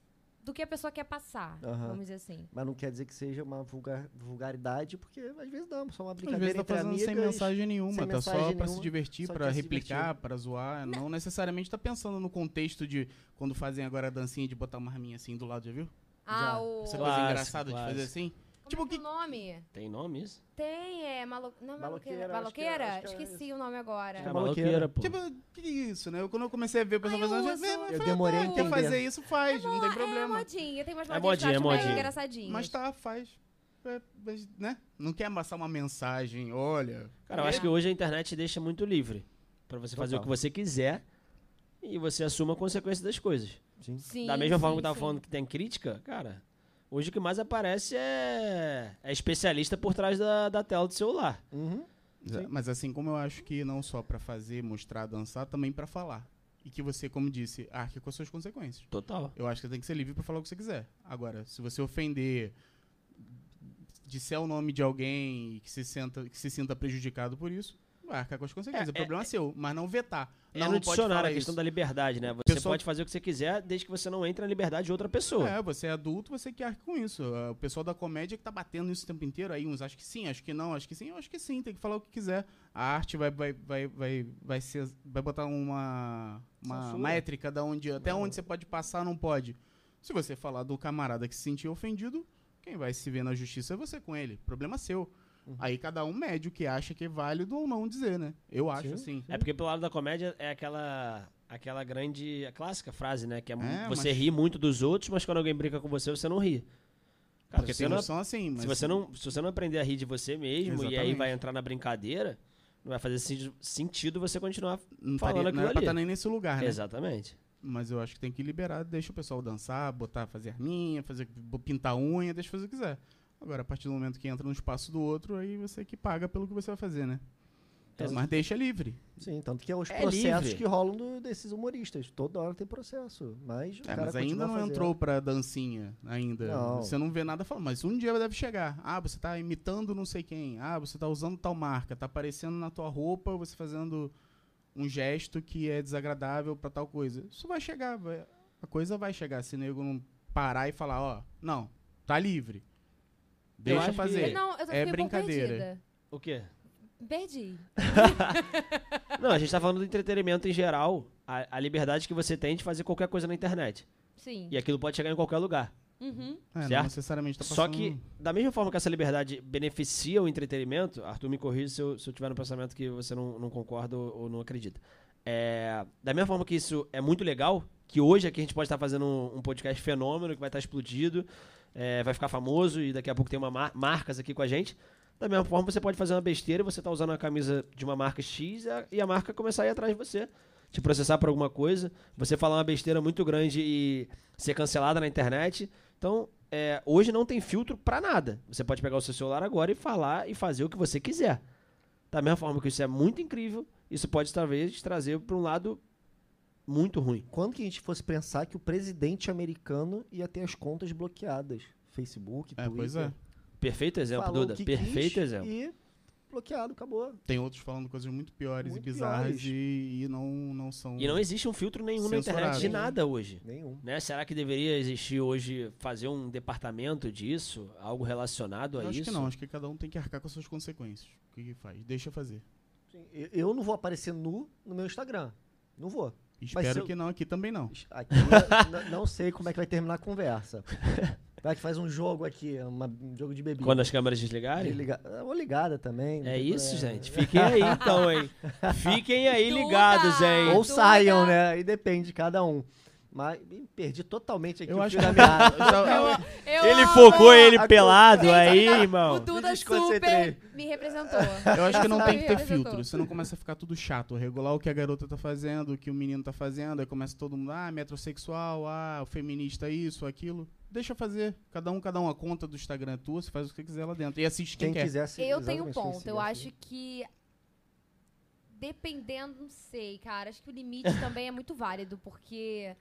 do que a pessoa quer passar, Aham. vamos dizer assim. Mas não quer dizer que seja uma vulgar- vulgaridade, porque às vezes não, só uma Às vezes brincadeira tá fazendo amigas. sem mensagem nenhuma, sem tá mensagem só pra se divertir, se replicar, divertir. pra zoar. Não. necessariamente tá pensando no contexto de quando fazem agora a dancinha de botar uma arminha assim do lado, já viu? Ah, Já. o. Essa Clássico, coisa engraçada de clássico. fazer assim. Tipo é que é o nome? Tem nome isso? Tem, é. Malo... Não, é Maloqueira, maloqueira? acho que é- acho que é Esqueci o nome agora. É É maloqueira, pô. Tipo, que isso, né? Eu, quando eu comecei a ver o pessoal eu fazendo, eu, falei, Eu "Ah, demorei a tá. Quer fazer isso, faz, não tem É problema. modinha, tem umas É modinhas modinha, que eu é acho modinha. engraçadinhas. Mas tá, faz. É, mas, né? Não quer amassar uma mensagem, olha. Cara, eu acho que hoje a internet deixa muito livre. Pra você fazer o Total. que você quiser e você assuma a consequência das coisas. Sim. Sim, da mesma forma sim, que eu tava sim. falando que tem crítica, cara, hoje o que mais aparece é, é especialista por trás da, da tela do celular. Uhum. Mas assim como eu acho que não só pra fazer, mostrar, dançar, também pra falar. e que você, como disse, arque com as suas consequências. Total. Eu acho que você tem que ser livre para falar o que você quiser. Agora, se você ofender, disser o nome de alguém que se, senta, que se sinta prejudicado por isso, arcar com as consequências. É, o problema é, seu, mas não vetar. É não, no pode dicionário falar a questão isso. da liberdade, né? Você Pessoal- pode fazer o que você quiser, desde que você não entre na liberdade de outra pessoa. É, você é adulto, você que arque com isso. Ah, O pessoal da comédia que tá batendo isso o tempo inteiro, aí uns acham que sim, acho que não, acho que sim, eu acho que sim, tem que falar o que quiser. A arte vai, vai, vai, vai, vai, ser, vai botar uma, uma métrica da onde, até Não. onde você pode passar, não pode. Se você falar do camarada que se sentiu ofendido, quem vai se ver na justiça é você com ele. Problema seu. Uhum. Aí cada um mede o que acha que é válido ou não dizer, né? Eu acho Sim. assim. É porque pelo lado da comédia é aquela aquela grande, a clássica frase, né? Que é, É, você mas- ri muito dos outros, mas quando alguém brinca com você, você não ri. Cara, Porque se, tem você não, noção assim, mas se você não, se você não aprender a rir de você mesmo e aí Exatamente. vai entrar na brincadeira, não vai fazer sen- sentido você continuar. não, falando estaria, não aquilo era pra ali. estar nem nesse lugar, né? Exatamente. Mas eu acho que tem que liberar, deixa o pessoal dançar, botar, fazer arminha, fazer, pintar unha, deixa fazer o que quiser. Agora, a partir do momento que entra no espaço do outro, aí você que paga pelo que você vai fazer, né? Exato. Mas deixa livre. Sim, tanto que é os É processos livre. que rolam do- desses humoristas. Toda hora tem processo. Mas, o É, cara mas ainda não fazendo. entrou pra dancinha, ainda. Não. Você não vê nada falando, mas um dia deve chegar. Ah, você tá imitando não sei quem. Ah, você tá usando tal marca. Tá aparecendo na tua roupa, você fazendo um gesto que é desagradável pra tal coisa. Isso vai chegar, vai- a coisa vai chegar. Se o nego não parar e falar, ó, não, tá livre. Deixa acho que- fazer. Não, eu tô é um brincadeira. perdida. O quê? Perdi. Não, a gente tá falando do entretenimento em geral, a, a liberdade que você tem de fazer qualquer coisa na internet. Sim. E aquilo pode chegar em qualquer lugar. Uhum. É, não certo? necessariamente tá Só passando... que, da mesma forma que essa liberdade beneficia o entretenimento, Arthur me corrija se eu, se eu tiver no pensamento que você não, não concorda ou, ou não acredita. É, da mesma forma que isso é muito legal, que hoje aqui a gente pode estar fazendo um, um podcast fenômeno, que vai estar explodido, é, vai ficar famoso e daqui a pouco tem uma mar- marcas aqui com a gente. Da mesma forma, você pode fazer uma besteira, você tá usando a camisa de uma marca X e a, marca começar a ir atrás de você, te processar por alguma coisa, você falar uma besteira muito grande e ser cancelada na internet. Então, é, hoje não tem filtro pra nada. Você pode pegar o seu celular agora e falar e fazer o que você quiser. Da mesma forma que isso é muito incrível, isso pode talvez trazer para um lado muito ruim. Quando que a gente fosse pensar que o presidente americano ia ter as contas bloqueadas? Facebook, É, Twitter. pois é. Perfeito exemplo, Falou Duda. que Perfeito quis exemplo. E bloqueado, acabou. Tem outros falando coisas muito piores Muito e bizarras piores. E, e não, não são... E não existe um filtro nenhum na internet de nada hoje. Nenhum. Né? Será que deveria existir hoje fazer um departamento disso? Algo relacionado a Eu acho isso? que não, acho que cada um tem que arcar com as suas consequências. O que, que faz? Deixa fazer. Sim, Eu não vou aparecer nu no meu Instagram. Não vou. Espero eu- que não, aqui também não. Aqui, não sei como é que vai terminar a conversa. Vai que faz um jogo aqui, uma- um jogo de bebida. Quando as câmeras desligarem? Desliga- Ou ligada também. É isso, problema. gente. Fiquem aí então, hein? Fiquem aí ligados, hein? Ou saiam, né? Aí depende de cada um. Mas me perdi totalmente aqui Eu o acho que da meada. Eu Ele amo. focou ele A- pelado Gente, aí, O irmão. Duda desconcentrei. super me representou. Eu acho que não tem que ter filtro, representou. senão começa a ficar tudo chato. Regular o que a garota tá fazendo, o que o menino tá fazendo, aí começa todo mundo, ah, metrosexual, ah, o feminista isso, aquilo. Deixa fazer. Cada um, cada um. A conta do Instagram é tua, você faz o que quiser lá dentro. E assiste quem, Quem quer. quiser se Eu tenho um ponto. Eu acho que. Dependendo, não sei, cara. Acho que o limite também é muito válido, porque.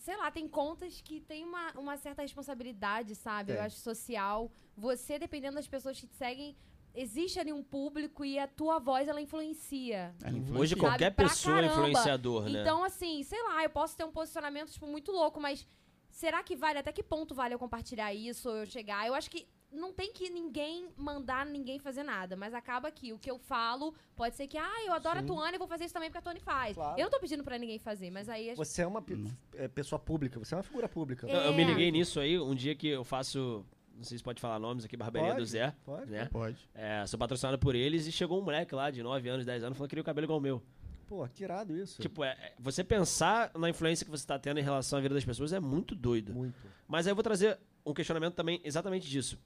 Sei lá, tem contas que tem uma, uma certa responsabilidade, sabe? Eu acho social. Você, dependendo das pessoas que te seguem, existe ali um público e a tua voz, ela influencia. Ela Hoje influencia. Sabe, qualquer pra pessoa é influenciador, né? Então, assim, sei lá, eu posso ter um posicionamento, tipo, muito louco, mas será que vale? Até que ponto vale eu compartilhar isso, ou eu chegar? Eu acho que não tem que ninguém mandar ninguém fazer nada, mas acaba que o que eu falo pode ser que, ah, eu adoro Sim. a Tuane e vou fazer isso também porque a Tuane faz. Claro. Eu não tô pedindo pra ninguém fazer, mas aí... a gente- Você é uma Hum. é, pessoa pública, você é uma figura pública. É. Eu, me liguei nisso aí, um dia que eu faço. Não sei se pode falar nomes aqui, Barbearia Pode, do Zé. Pode. Né? Pode. É, sou patrocinado por eles e chegou um moleque lá de 9 anos, 10 anos, falando que queria o cabelo igual o meu. Pô, que irado isso. Tipo, é, é- você pensar na influência que você tá tendo em relação à vida das pessoas é muito doido. Muito. Mas aí eu vou trazer um questionamento também exatamente disso.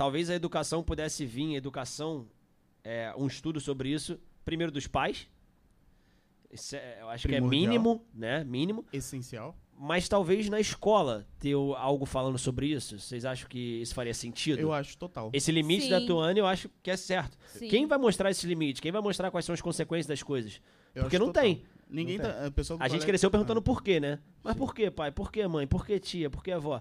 Talvez a educação pudesse vir, a educação, é, um estudo sobre isso, primeiro dos pais. Isso é- eu acho que é Primordial. mínimo, né? Mínimo. Essencial. Mas talvez na escola ter algo falando sobre isso. Vocês acham que isso faria sentido? Eu acho total. Esse limite Sim. da Tuane eu acho que é certo. Sim. Quem vai mostrar esse limite? Quem vai mostrar quais são as consequências das coisas? Eu Porque não total. tem. Ninguém Não tá. A, pessoa do A gente cresceu perguntando por quê, né? Mas por quê, pai? Por quê, mãe? Por quê, tia? Por quê, avó?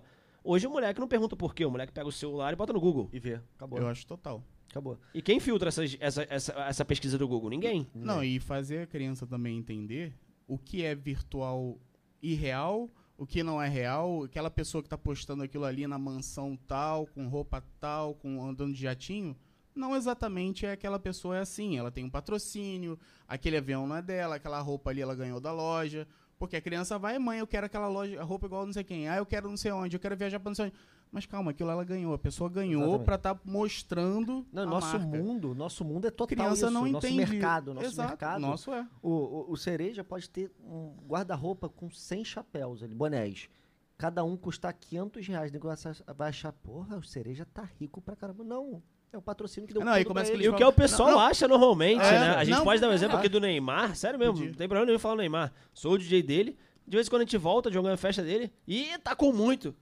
Hoje o moleque não pergunta por quê. O moleque pega o celular e bota no Google. E vê. Acabou. Eu acho total. Acabou. E quem filtra essas- essa, essa, essa pesquisa do Google? Ninguém. Não, e fazer a criança também entender o que é virtual e real, o que não é real, aquela pessoa que tá postando aquilo ali na mansão tal, com roupa tal, com andando de jatinho, não exatamente é aquela pessoa é assim, ela tem um patrocínio, aquele avião não é dela, aquela roupa ali ela ganhou da loja, porque a criança vai, mãe, eu quero aquela loja, roupa igual não sei quem, ah, eu quero não sei onde, eu quero viajar pra não sei onde. Mas calma, aquilo ela ganhou, a pessoa ganhou pra estar mostrando Não, nosso marca. mundo, nosso mundo é total criança isso. não nosso entende. mercado, nosso Exato, mercado. Nosso é. O, o, o cereja pode ter um guarda-roupa com 100 chapéus ali, bonés. Cada um custar 500 reais. O achar- vai achar, porra, o cereja tá rico pra caramba. Não, é o patrocínio que deu Não, aí começa ele. E o que é o pessoal Não, não. acha normalmente, É, né? A gente não, pode dar um exemplo é. aqui do Neymar. Sério mesmo, Podia. não tem problema nenhum falar do Neymar. Sou o DJ dele. De vez em quando a gente volta jogando a festa dele. E tá com muito.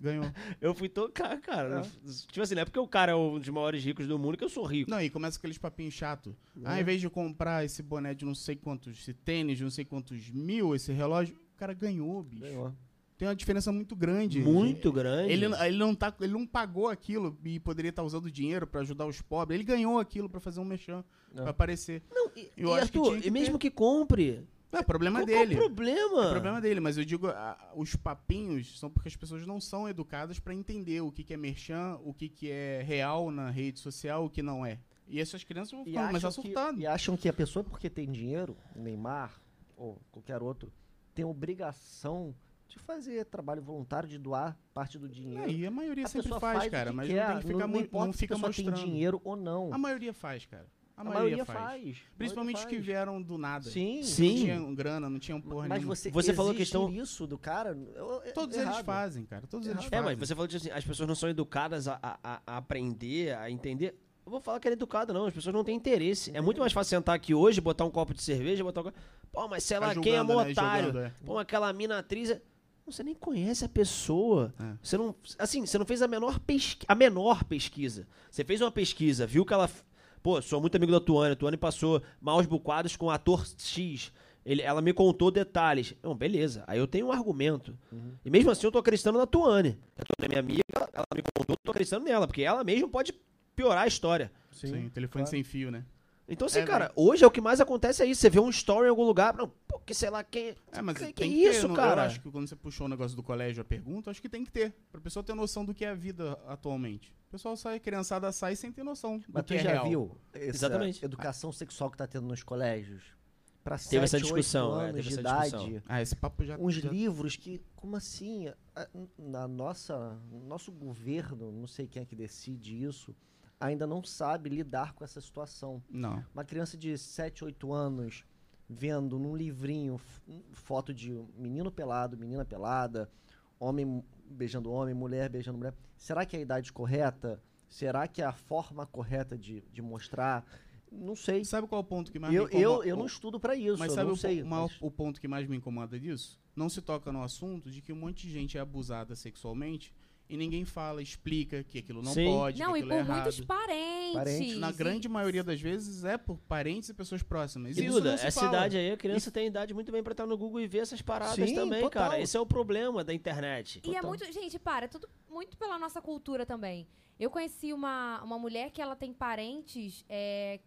Ganhou. Eu fui tocar, cara. É. Tipo assim, não é porque o cara é um dos maiores ricos do mundo que eu sou rico. Não, e começa aqueles papinhos chato. Né? Ah, em vez de comprar esse boné de não sei quantos, esse tênis de não sei quantos mil, esse relógio, o cara ganhou, bicho. Ganhou. Tem uma diferença muito grande. Muito grande. Ele, ele, não tá, ele não pagou aquilo e poderia estar usando dinheiro pra ajudar os pobres. Ele ganhou aquilo pra fazer um merchan, É. pra aparecer. E, Eu e acho que Arthur, que e mesmo ter. que compre. Não, é problema qual dele. que é o problema? É problema dele, mas eu digo, a- os papinhos são porque as pessoas não são educadas pra entender o que, que é merchan, o que, que é real na rede social, o que não é. E essas crianças vão ficar mais acham, que, assustadas. e acham que a pessoa, porque tem dinheiro, o Neymar ou qualquer outro, tem obrigação de fazer trabalho voluntário, de doar parte do dinheiro. E a maioria a sempre faz, faz, cara, mas quer, não tem que ficar não, mu- importa não se fica mostrando. tem dinheiro ou não. A maioria faz, cara. A, A maioria, maioria faz. faz. Principalmente a os que maioria vieram do nada. faz. Sim. Sim. Não tinham grana, não tinham porra Mas nenhuma. você, Você falou questão- isso do cara. eu- é Todos eles errado. fazem, cara. Todos eles Errado. É, fazem. mas você falou que assim, as pessoas não são educadas a, a- a- aprender, a entender. Eu vou falar que é educada, não. As pessoas não têm interesse. É muito mais fácil sentar aqui hoje, botar um copo de cerveja, botar um. co- Pô, mas sei lá, Ficar quem é um né? otário? Jogando, é. Pô, aquela mina atriz. é- Você nem conhece a pessoa. É. Você não. Assim, você não fez a menor, pesqui... a menor pesquisa. Você fez uma pesquisa, viu que ela. Pô, sou muito amigo da Tuane. A Tuane passou maus bocados com o ator X. Ele, ela me contou detalhes. Não, beleza. Aí eu tenho um argumento. E mesmo assim eu tô acreditando na Tuane. A Tuane é minha amiga, ela, me contou, eu tô acreditando nela, porque ela mesmo pode piorar a história. Sim, telefone claro. sem fio, né? Então, assim, É, cara, hoje é o que mais acontece é isso. Você vê um story em algum lugar, não, pô, que sei lá quem. É, mas que, tem que que ter, isso, cara? Eu acho que quando você puxou o negócio do colégio, a pergunta, acho que tem que ter. Pra pessoa ter noção do que é a vida atualmente. O pessoal sai, a criançada sai sem ter noção do Mas que tu é já real. viu essa Exatamente. educação sexual que tá tendo nos colégios? Pra Teve essa 7, 8 discussão, é, anos teve de essa discussão. idade. Ah, esse papo já... uns já- livros que, como assim, a- na nossa, nosso governo, não sei quem é que decide isso, ainda não sabe lidar com essa situação. Não. Uma criança de 7, 8 anos vendo num livrinho foto de menino pelado, menina pelada, homem beijando homem, mulher beijando mulher. Será que é a idade correta? Será que é a forma correta de, de mostrar? Não sei. Sabe qual é o ponto que mais Eu, me incomoda? eu, eu não estudo pra isso, Mas sabe o, sei. maior- mas- o ponto que mais me incomoda disso? Não se toca no assunto de que um monte de gente é abusada sexualmente e ninguém fala, explica que aquilo não Sim. pode, Não, que e aquilo é por muitos errado. parentes. Parentes. Na E- grande maioria das vezes é por parentes e pessoas próximas. E isso Duda, não essa fala. idade aí, a criança tem idade muito bem pra estar no Google e ver essas paradas Sim, também, total. cara. Esse é o problema da internet. E é Total. muito. Gente, para, é tudo muito pela nossa cultura também. Eu conheci uma, uma mulher que ela tem parentes. é,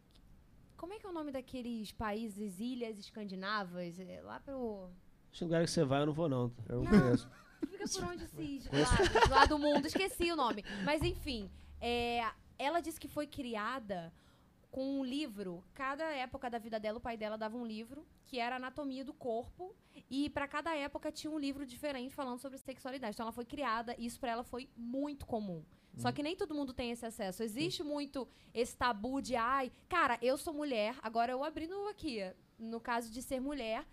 como é que é o nome daqueles países, ilhas escandinavas? É, lá pro. Esse lugar que você vai, eu não vou, não. Eu Não. conheço. Fica por onde esses lados, lá do mundo, esqueci o nome. Mas enfim, é, ela disse que foi criada com um livro. Cada época da vida dela, o pai dela dava um livro que era anatomia do corpo e para cada época tinha um livro diferente falando sobre sexualidade. Então ela foi criada, e isso para ela foi muito comum. Só que nem todo mundo tem esse acesso. Existe muito esse tabu de, ai, cara, eu sou mulher, agora eu abrindo aqui, no caso de ser mulher,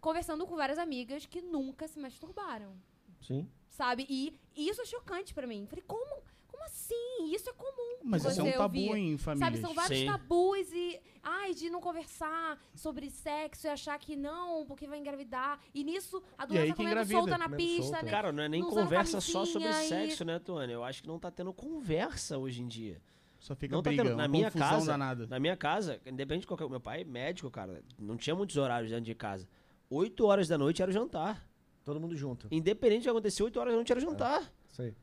conversando com várias amigas que nunca se masturbaram Sim. sabe? E, e isso é chocante pra mim. Falei, como? Como assim? Isso é comum. Mas isso é um tabu ouvir. em famílias. Sabe, são vários Sim. tabus e. Ai, de não conversar sobre sexo e achar que não, porque vai engravidar. E nisso, a doença comendo engravida, solta na comendo pista, solta. né? Cara, não é nem Não conversa só sobre e- sexo, né, Tony? Eu acho que não tá tendo conversa hoje em dia. Só fica Não tá briga, tendo- uma na minha casa- danada. Na minha casa, independente de qualquer. Meu pai é médico, cara. Não tinha muitos horários dentro de casa. 8 horas da noite era o jantar. Todo mundo junto. Independente que acontecer, 8 horas da noite era jantar. Isso aí.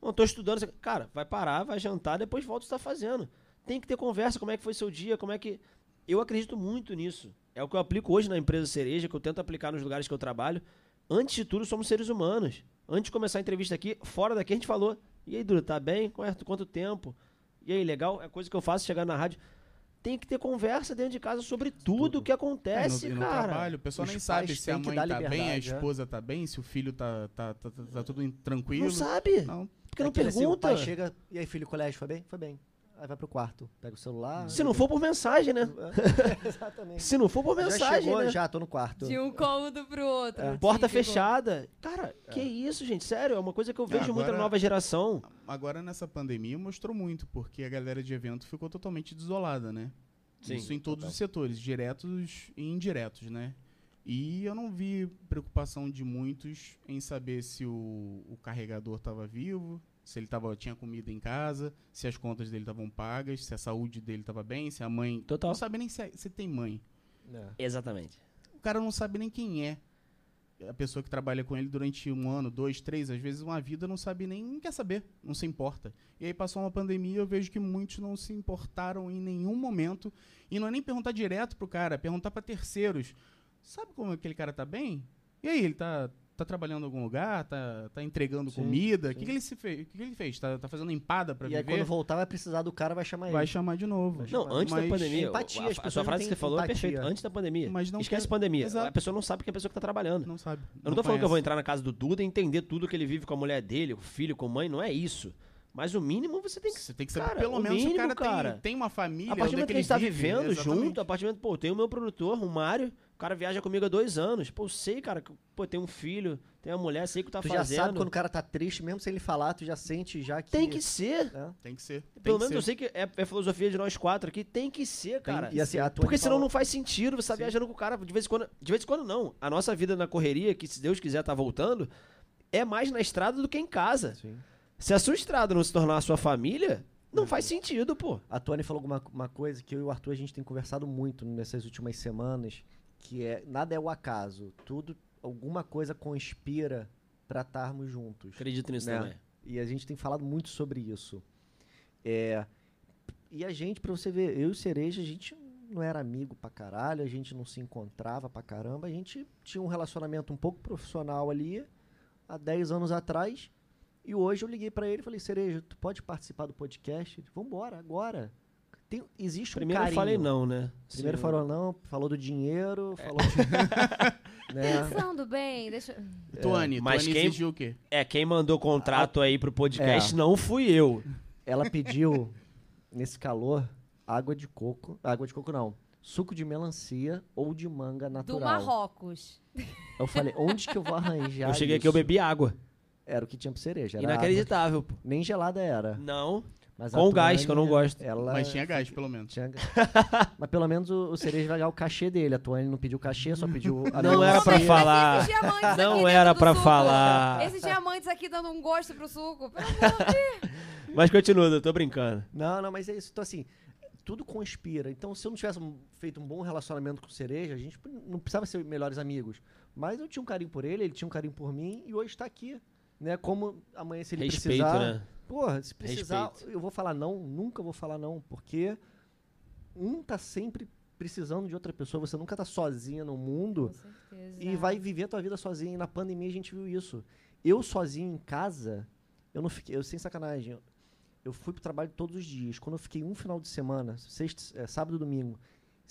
Não tô estudando. Cara, vai parar, vai jantar, depois volta o que tá fazendo. Tem que ter conversa, como é que foi seu dia, como é que. Eu acredito muito nisso. É o que eu aplico hoje na empresa Cereja, que eu tento aplicar nos lugares que eu trabalho. Antes de tudo, somos seres humanos. Antes de começar a entrevista aqui, fora daqui, a gente falou. E aí, Duro, tá bem? Quanto tempo? E aí, legal? É coisa que eu faço chegar na rádio. Tem que ter conversa dentro de casa sobre tudo, Tudo. que É, acontece, no, e no cara. trabalho, o pessoal Os nem sabe se a mãe tá bem, a é. esposa tá bem, se o filho tá, tá, tá, tá- tá tudo tranquilo. Não sabe. Não, Porque não Aquele assim, o pergunta. pai chega, e aí, filho, colégio, foi bem? Foi bem. Aí vai pro quarto, pega o celular. Se não for por mensagem, né? Exatamente. Se não for por já mensagem, chegou, né? já tô no quarto. De um cômodo pro outro. É. Porta típico. fechada. Cara, que isso, gente? Sério, é uma coisa que eu vejo muito na agora- nova geração. Agora nessa pandemia mostrou muito, porque a galera de evento ficou totalmente desolada, né? Sim, Isso em todos total. os setores, diretos e indiretos, né? E eu não vi preocupação de muitos em saber se o, o carregador estava vivo, se ele tava, tinha comida em casa, se as contas dele estavam pagas, se a saúde dele estava bem, se a mãe. Total. Não sabe nem se, se tem mãe. É. Exatamente. O cara não sabe nem quem é. A pessoa que trabalha com ele durante um ano, dois, três, às vezes uma vida, não sabe nem, não quer saber, não se importa. E aí passou uma pandemia, eu vejo que muitos não se importaram em nenhum momento. E não é nem perguntar direto pro cara, é perguntar para terceiros. Sabe como aquele cara tá bem? E aí, ele tá, tá trabalhando em algum lugar? Tá, tá entregando Sim, comida? O que, que ele se fez? O que, que ele fez? Tá, tá fazendo empada para E aí, viver? quando voltar, vai precisar do cara, vai chamar Vai ele. chamar de novo. Vai Não, chamar. antes da pandemia. empatia, a- as a, pessoas sua não frase que você falou empatia. é perfeita. Antes da pandemia. Mas não Esquece quer- pandemia. Exato. A pessoa não sabe que é a pessoa que tá trabalhando. Não sabe. Eu não tô falando que eu vou conhece. entrar na casa do Duda e entender tudo que ele vive com a mulher dele, com o filho, com a mãe. Não é isso. Mas o mínimo você tem que. Você tem que saber Cara, pelo menos se o mínimo, cara, cara. Tem, tem uma família. A partir do onde é momento que a ele gente tá vive, vivendo exatamente. junto, a partir do momento, pô, tem o meu produtor, o Mário, cara viaja comigo há dois anos. Pô, eu sei, cara, que pô, tem um filho, tem uma mulher, sei o que tá Tu já fazendo. sabe quando o cara tá triste, mesmo sem ele falar, tu já sente já que... Tem que ser. É. Tem que ser. Tem Pelo que menos eu ser. sei que é, é a filosofia de nós quatro aqui. Tem que ser, Tem- cara. e assim, a Tony Porque senão falou- não faz sentido você estar viajando com o cara de vez em quando. De vez em quando, não. A nossa vida na correria, que se Deus quiser tá voltando, é mais na estrada do que em casa. Sim. Se a sua estrada não se tornar a sua família, não faz sentido, pô. A Tony falou alguma uma coisa que eu e o Arthur a gente tem conversado muito nessas últimas semanas, que é nada é o acaso, tudo alguma coisa conspira pra estarmos juntos. Acredito nisso Né? também. E a gente tem falado muito sobre isso. É, e a gente, pra você ver, eu e o Cereja, a gente não era amigo pra caralho, a gente não se encontrava pra caramba, a gente tinha um relacionamento um pouco profissional ali, há 10 anos atrás, e hoje eu liguei pra ele e falei, Cereja, tu pode participar do podcast? Ele, Vambora, agora. Tem, existe Primeiro um eu carinho. falei não, né? Primeiro Sim. falou não, falou do dinheiro, É. falou de, né? Pensando bem, deixa. Tuane, Mas Tuane quem- exigiu o quê? É, quem mandou contrato aí pro podcast É. não fui eu. Ela pediu, nesse calor, água de coco. Água de coco não. Suco de melancia ou de manga Do natural. Marrocos. Eu falei, onde que eu vou arranjar eu cheguei aqui, eu isso? bebi água. Era o que tinha pro cereja. Era Inacreditável, pô. água. Nem gelada era. Não. Mas Com gás, que eu não gosto. Ela Mas tinha gás, pelo menos. tinha gás. Mas pelo menos o, o cereja vai ganhar o cachê dele. A Tuane não pediu cachê, só pediu a Não era pra falar. Não era pra falar. Esses diamantes aqui dando um gosto pro suco. Pelo amor de Mas continua, eu tô brincando. Não, não, mas é isso. Então, assim, tudo conspira. Então, se eu não tivesse feito um bom relacionamento com o Cereja, a gente não precisava ser melhores amigos. Mas eu tinha um carinho por ele, ele tinha um carinho por mim, e hoje está aqui. Né? Como amanhã, se ele Respeito, precisar... né? Porra, se precisar, Respeito. eu vou falar não, nunca vou falar não, porque um tá sempre precisando de outra pessoa, você nunca tá sozinha no mundo Com certeza. e vai viver a tua vida sozinha. E na pandemia a gente viu isso. Eu sozinho em casa, eu não fiquei, eu sem sacanagem, eu- eu fui pro trabalho todos os dias. Quando eu fiquei um final de semana, sexta, é, sábado e domingo,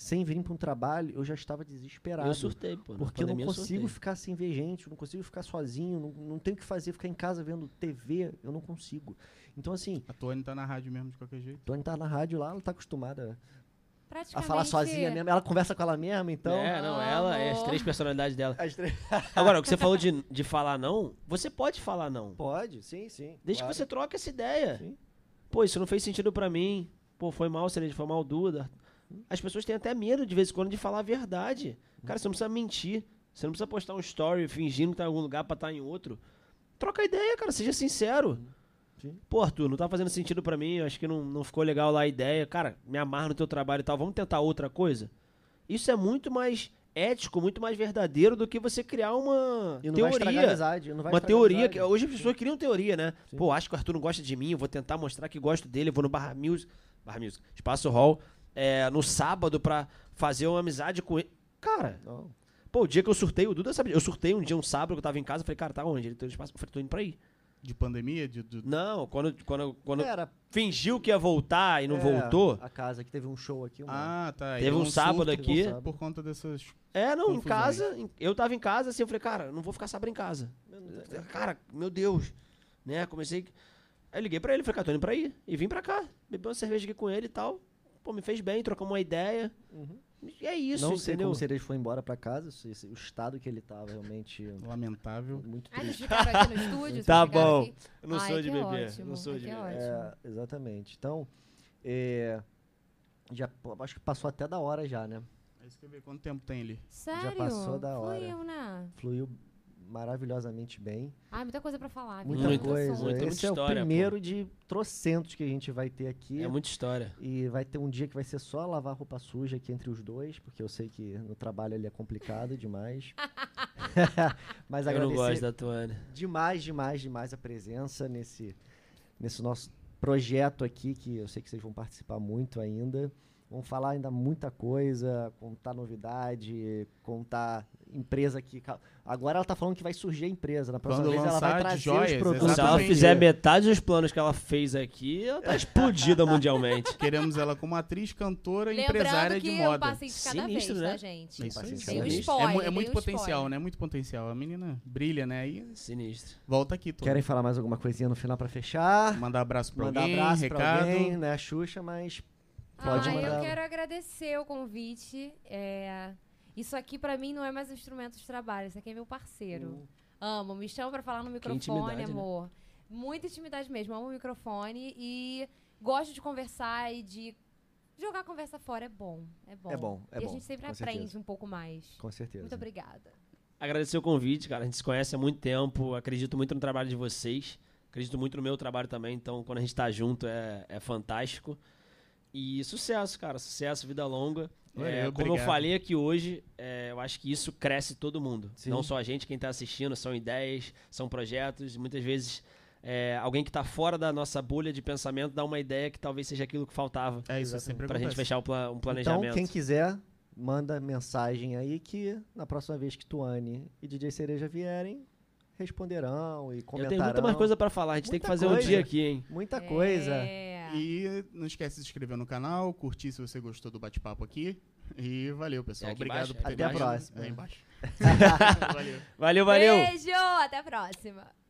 sem vir para um trabalho, eu já estava desesperado. Eu surtei, pô. Porque eu não consigo surtei. ficar sem ver gente, eu não consigo ficar sozinho, não, não tenho o que fazer, ficar em casa vendo TV, eu não consigo. Então, assim, A Tuane tá na rádio mesmo, de qualquer jeito. Tony tá na rádio lá, ela tá acostumada a falar sozinha mesmo. Ela conversa com ela mesma, então. É, não, ela é as três personalidades dela. As três- Agora, o que você falou de, de falar não, você pode falar não. Pode, sim, sim. Desde claro. que você troque essa ideia. Sim. Pô, isso não fez sentido pra mim. Pô, foi mal, Cereja, foi mal, Duda. As pessoas têm até medo, de vez em quando, de falar a verdade. Cara, você não precisa mentir. Você não precisa postar um story fingindo que tá em algum lugar pra estar em outro. Troca ideia, cara, seja sincero. Sim. Pô, Arthur, não tá fazendo sentido pra mim, eu acho que não, não ficou legal lá a ideia. Cara, me amarra no teu trabalho e tal, vamos tentar outra coisa? Isso é muito mais ético, muito mais verdadeiro do que você criar uma E teoria. amizade. Uma teoria, que hoje as pessoas criam teoria, né? Sim. Pô, acho que o Arthur não gosta de mim, eu vou tentar mostrar que gosto dele, eu vou no Barra Music, Barra Music, Espaço Hall, é, no sábado pra fazer uma amizade com ele. Cara, Não. pô, o dia que eu surtei, o Duda sabe, eu surtei um dia, um sábado, que eu tava em casa, eu falei, cara, tá onde? Ele tem espaço, eu falei, tô indo pra aí. De pandemia? De, do- Não, quando, quando, quando Era, fingiu que ia voltar e não é, voltou, A casa que teve um show aqui. Uma... Ah, tá. Teve um não sábado aqui. Por, por conta dessas. é, não, em confusões. casa, em- eu tava em casa, assim, eu falei, cara, não vou ficar sábado em casa. Cara, meu Deus. Né? Comecei. Aí eu liguei pra ele, falei, cara, tô indo pra aí. E vim pra cá. Bebi uma cerveja aqui com ele e tal. Pô, me fez bem, trocamos uma ideia. Uhum. E é isso, não sei entendeu? como o Cerejo foi embora pra casa, se- se- o estado que ele tava realmente Lamentável. muito Ah, vocês triste. ficaram aqui no estúdio? Tá bom. aqui? Eu não Ai, sou de que bebê. ótimo, Não sou ai, de que bebê. É, exatamente. Então, é, já pô, acho que passou até da hora já, né? É isso que eu ver quanto tempo tem ali. Sério? passou da hora. Fluiu, né? Fluiu maravilhosamente bem. Ai, muita coisa pra falar. Muita Muita, coisa. assunto. muita, Esse muita é o primeiro de trocentos que a gente vai ter aqui. É muita história. E vai ter um dia que vai ser só lavar roupa suja aqui entre os dois, porque eu sei que no trabalho ele é complicado demais. Mas Eu não gosto da Tuane. demais, demais, demais a presença nesse, nesse nosso projeto aqui, que eu sei que vocês vão participar muito ainda. Vamos falar ainda muita coisa, contar novidade, contar empresa que. Agora ela tá falando que vai surgir a empresa. Na próxima Quando vez ela vai trazer joias, os produtos. Se ela fizer metade dos planos que ela fez aqui, ela tá explodida mundialmente. Queremos ela como atriz, cantora e empresária que de é um moda. passinho de cada Sinistro, vez, né? tá, gente? É isso. Paciente um Sinistro. spoiler. é, é muito um potencial, spoiler. né? Muito potencial. A menina brilha, né? Aí Sinistro. volta aqui. Todo. Querem falar mais alguma coisinha no final pra fechar? Mandar abraço pra Mandar alguém, abraço recado. pra alguém, né? Xuxa, mas Pode ah, mandar. eu quero agradecer o convite. É, Isso aqui pra mim não é mais um instrumento de trabalho, isso aqui é meu parceiro. Hum. Amo, me chama pra falar no microfone, né? amor. Muita intimidade mesmo, amo o microfone e gosto de conversar e de jogar a conversa fora é bom, é bom. É bom, é e bom, a gente sempre com aprende certeza. um pouco mais. com certeza. Muito obrigada. Agradecer o convite, cara. A gente se conhece há muito tempo. Acredito muito no trabalho de vocês. Acredito muito no meu trabalho também. Então, quando a gente tá junto, é, é fantástico. E sucesso, cara. Sucesso, vida longa. É, como eu obrigado. falei aqui hoje, é, eu acho que isso cresce todo mundo. Sim. Não só a gente, quem tá assistindo. São ideias, são projetos. Muitas vezes, é, alguém que tá fora da nossa bolha de pensamento dá uma ideia que talvez seja aquilo que faltava É isso, sempre pra gente fechar o pla- um planejamento. Então, quem quiser, manda mensagem aí que na próxima vez que Tuane e DJ Cereja vierem, responderão e eu comentarão. tenho muita mais coisa pra falar. A gente tem que Muita fazer um coisa. dia aqui, hein? Muita coisa. É. E não esquece de se inscrever no canal, curtir se você gostou do bate-papo aqui. E valeu, pessoal. É Obrigado embaixo? por ter Até a próxima. É embaixo. valeu. Valeu, valeu! Beijo, até a próxima.